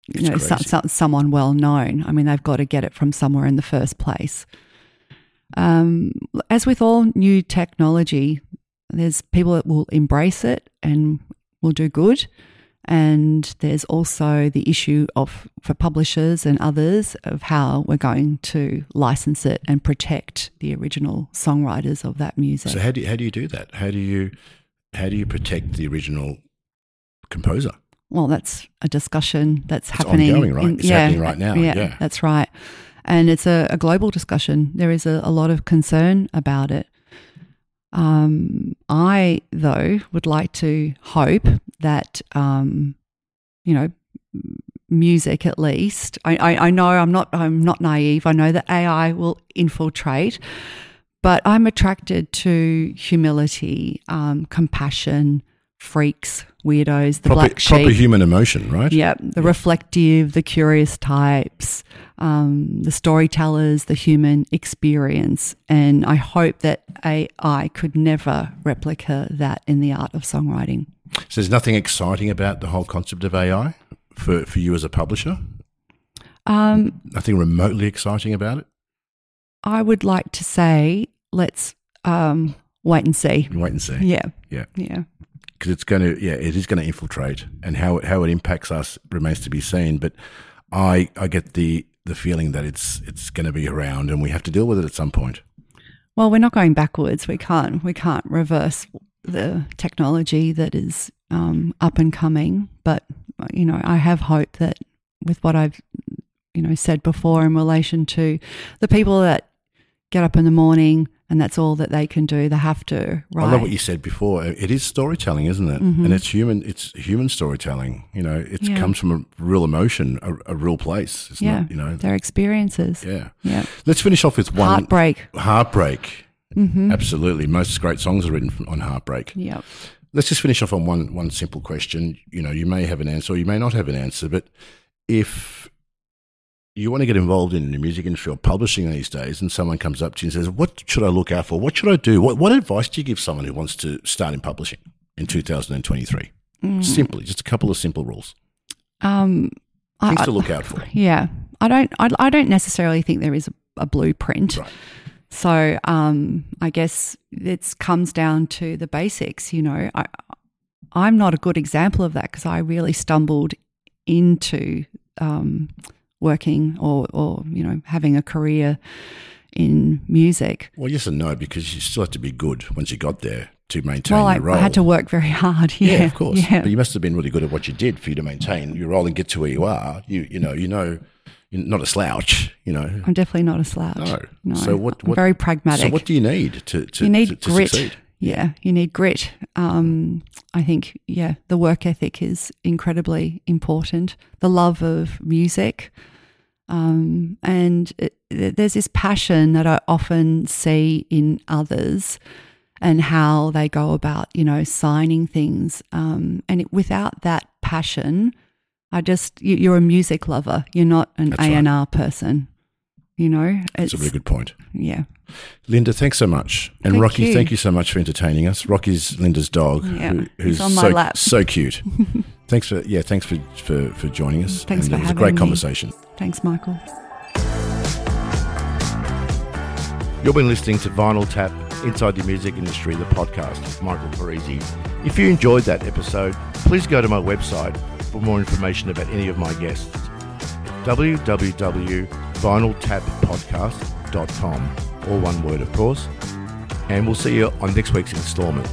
you It's know, so, so, someone well known. I mean, they've got to get it from somewhere in the first place. Um, as with all new technology, there's people that will embrace it and will do good. And there's also the issue of, for publishers and others, of how we're going to license it and protect the original songwriters of that music. So how do you, how do you do that? How do you how do you protect the original composer? well, that's a discussion that's It's happening. ongoing, right? It's happening right now, yeah. that's right. And it's a, a global discussion. There is a, a lot of concern about it. Um, I, though, would like to hope that, um, you know, music at least. I, I, I know I'm not I'm not naive. I know that AI will infiltrate, but I'm attracted to humility, um, compassion, freaks, weirdos, the Proper, black sheep. proper human emotion, right? Yeah, the reflective, the curious types, um, the storytellers, the human experience. And I hope that AI could never replicate that in the art of songwriting. So there's nothing exciting about the whole concept of AI for, for you as a publisher? Um, Nothing remotely exciting about it? I would like to say, let's um, wait and see. Wait and see. Yeah, Yeah. yeah. because it's going to yeah it is going to infiltrate and how it, how it impacts us remains to be seen but i i get the the feeling that it's it's going to be around and we have to deal with it at some point Well, we're not going backwards. We can't. We can't reverse the technology that is um, up and coming. But you know, I have hope that with what I've you know said before in relation to the people that get up in the morning and that's all that they can do. They have to. Right? I love what you said before. It is storytelling, isn't it? Mm-hmm. And it's human. It's human storytelling. You know, it Yeah. comes from a real emotion, a, a real place. It's yeah, not, you know. their experiences. Yeah. Yeah, Let's finish off with one heartbreak. heartbreak. Mm-hmm. Absolutely, most great songs are written from, on heartbreak. Yeah. Let's just finish off on one one simple question. You know, you may have an answer or you may not have an answer, but if you want to get involved in the music industry or publishing these days, and someone comes up to you and says, "What should I look out for? What should I do? What what advice do you give someone who wants to start in publishing in 2023?" Mm. Simply, just a couple of simple rules, Um, things I, to look out for. Yeah, I don't. I, I don't necessarily think there is a, a blueprint. Right. So um, I guess it comes down to the basics. You know, I I'm not a good example of that because I really stumbled into um, working or or you know having a career in music. Well, yes and no, because you still have to be good once you got there to maintain Well, I, your role. I had to work very <laughs> hard. Yeah, Yeah, of course. Yeah. But you must have been really good at what you did for you to maintain your role and get to where you are. You you know you know you're not a slouch. You know. I'm definitely not a slouch. No. no. So what- what- very pragmatic. So what do you need to to, you need to, to grit. succeed? Yeah, you need grit. Um, I think, yeah, the work ethic is incredibly important. The love of music. Um, and it, there's this passion that I often see in others and how they go about, you know, signing things. Um, and it, without that passion, I just, you, you're a music lover. You're not an That's. A&R person. You know, That's a really good point. yeah. Linda, thanks so much. And Thank Rocky, you. thank you so much for entertaining us. Rocky's Linda's dog, Yeah, who, who's on my so, lap. so cute. <laughs> thanks for yeah, thanks for for, for joining us. Thanks and for it was a great me. conversation. Thanks, Michael. You've been listening to Vinyl Tap Inside the Music Industry, the podcast with Michael Parisi. If you enjoyed that episode, please go to my website for more information about any of my guests. www.vinyltappodcast.com, all one word, of course. And we'll see you on next week's installment.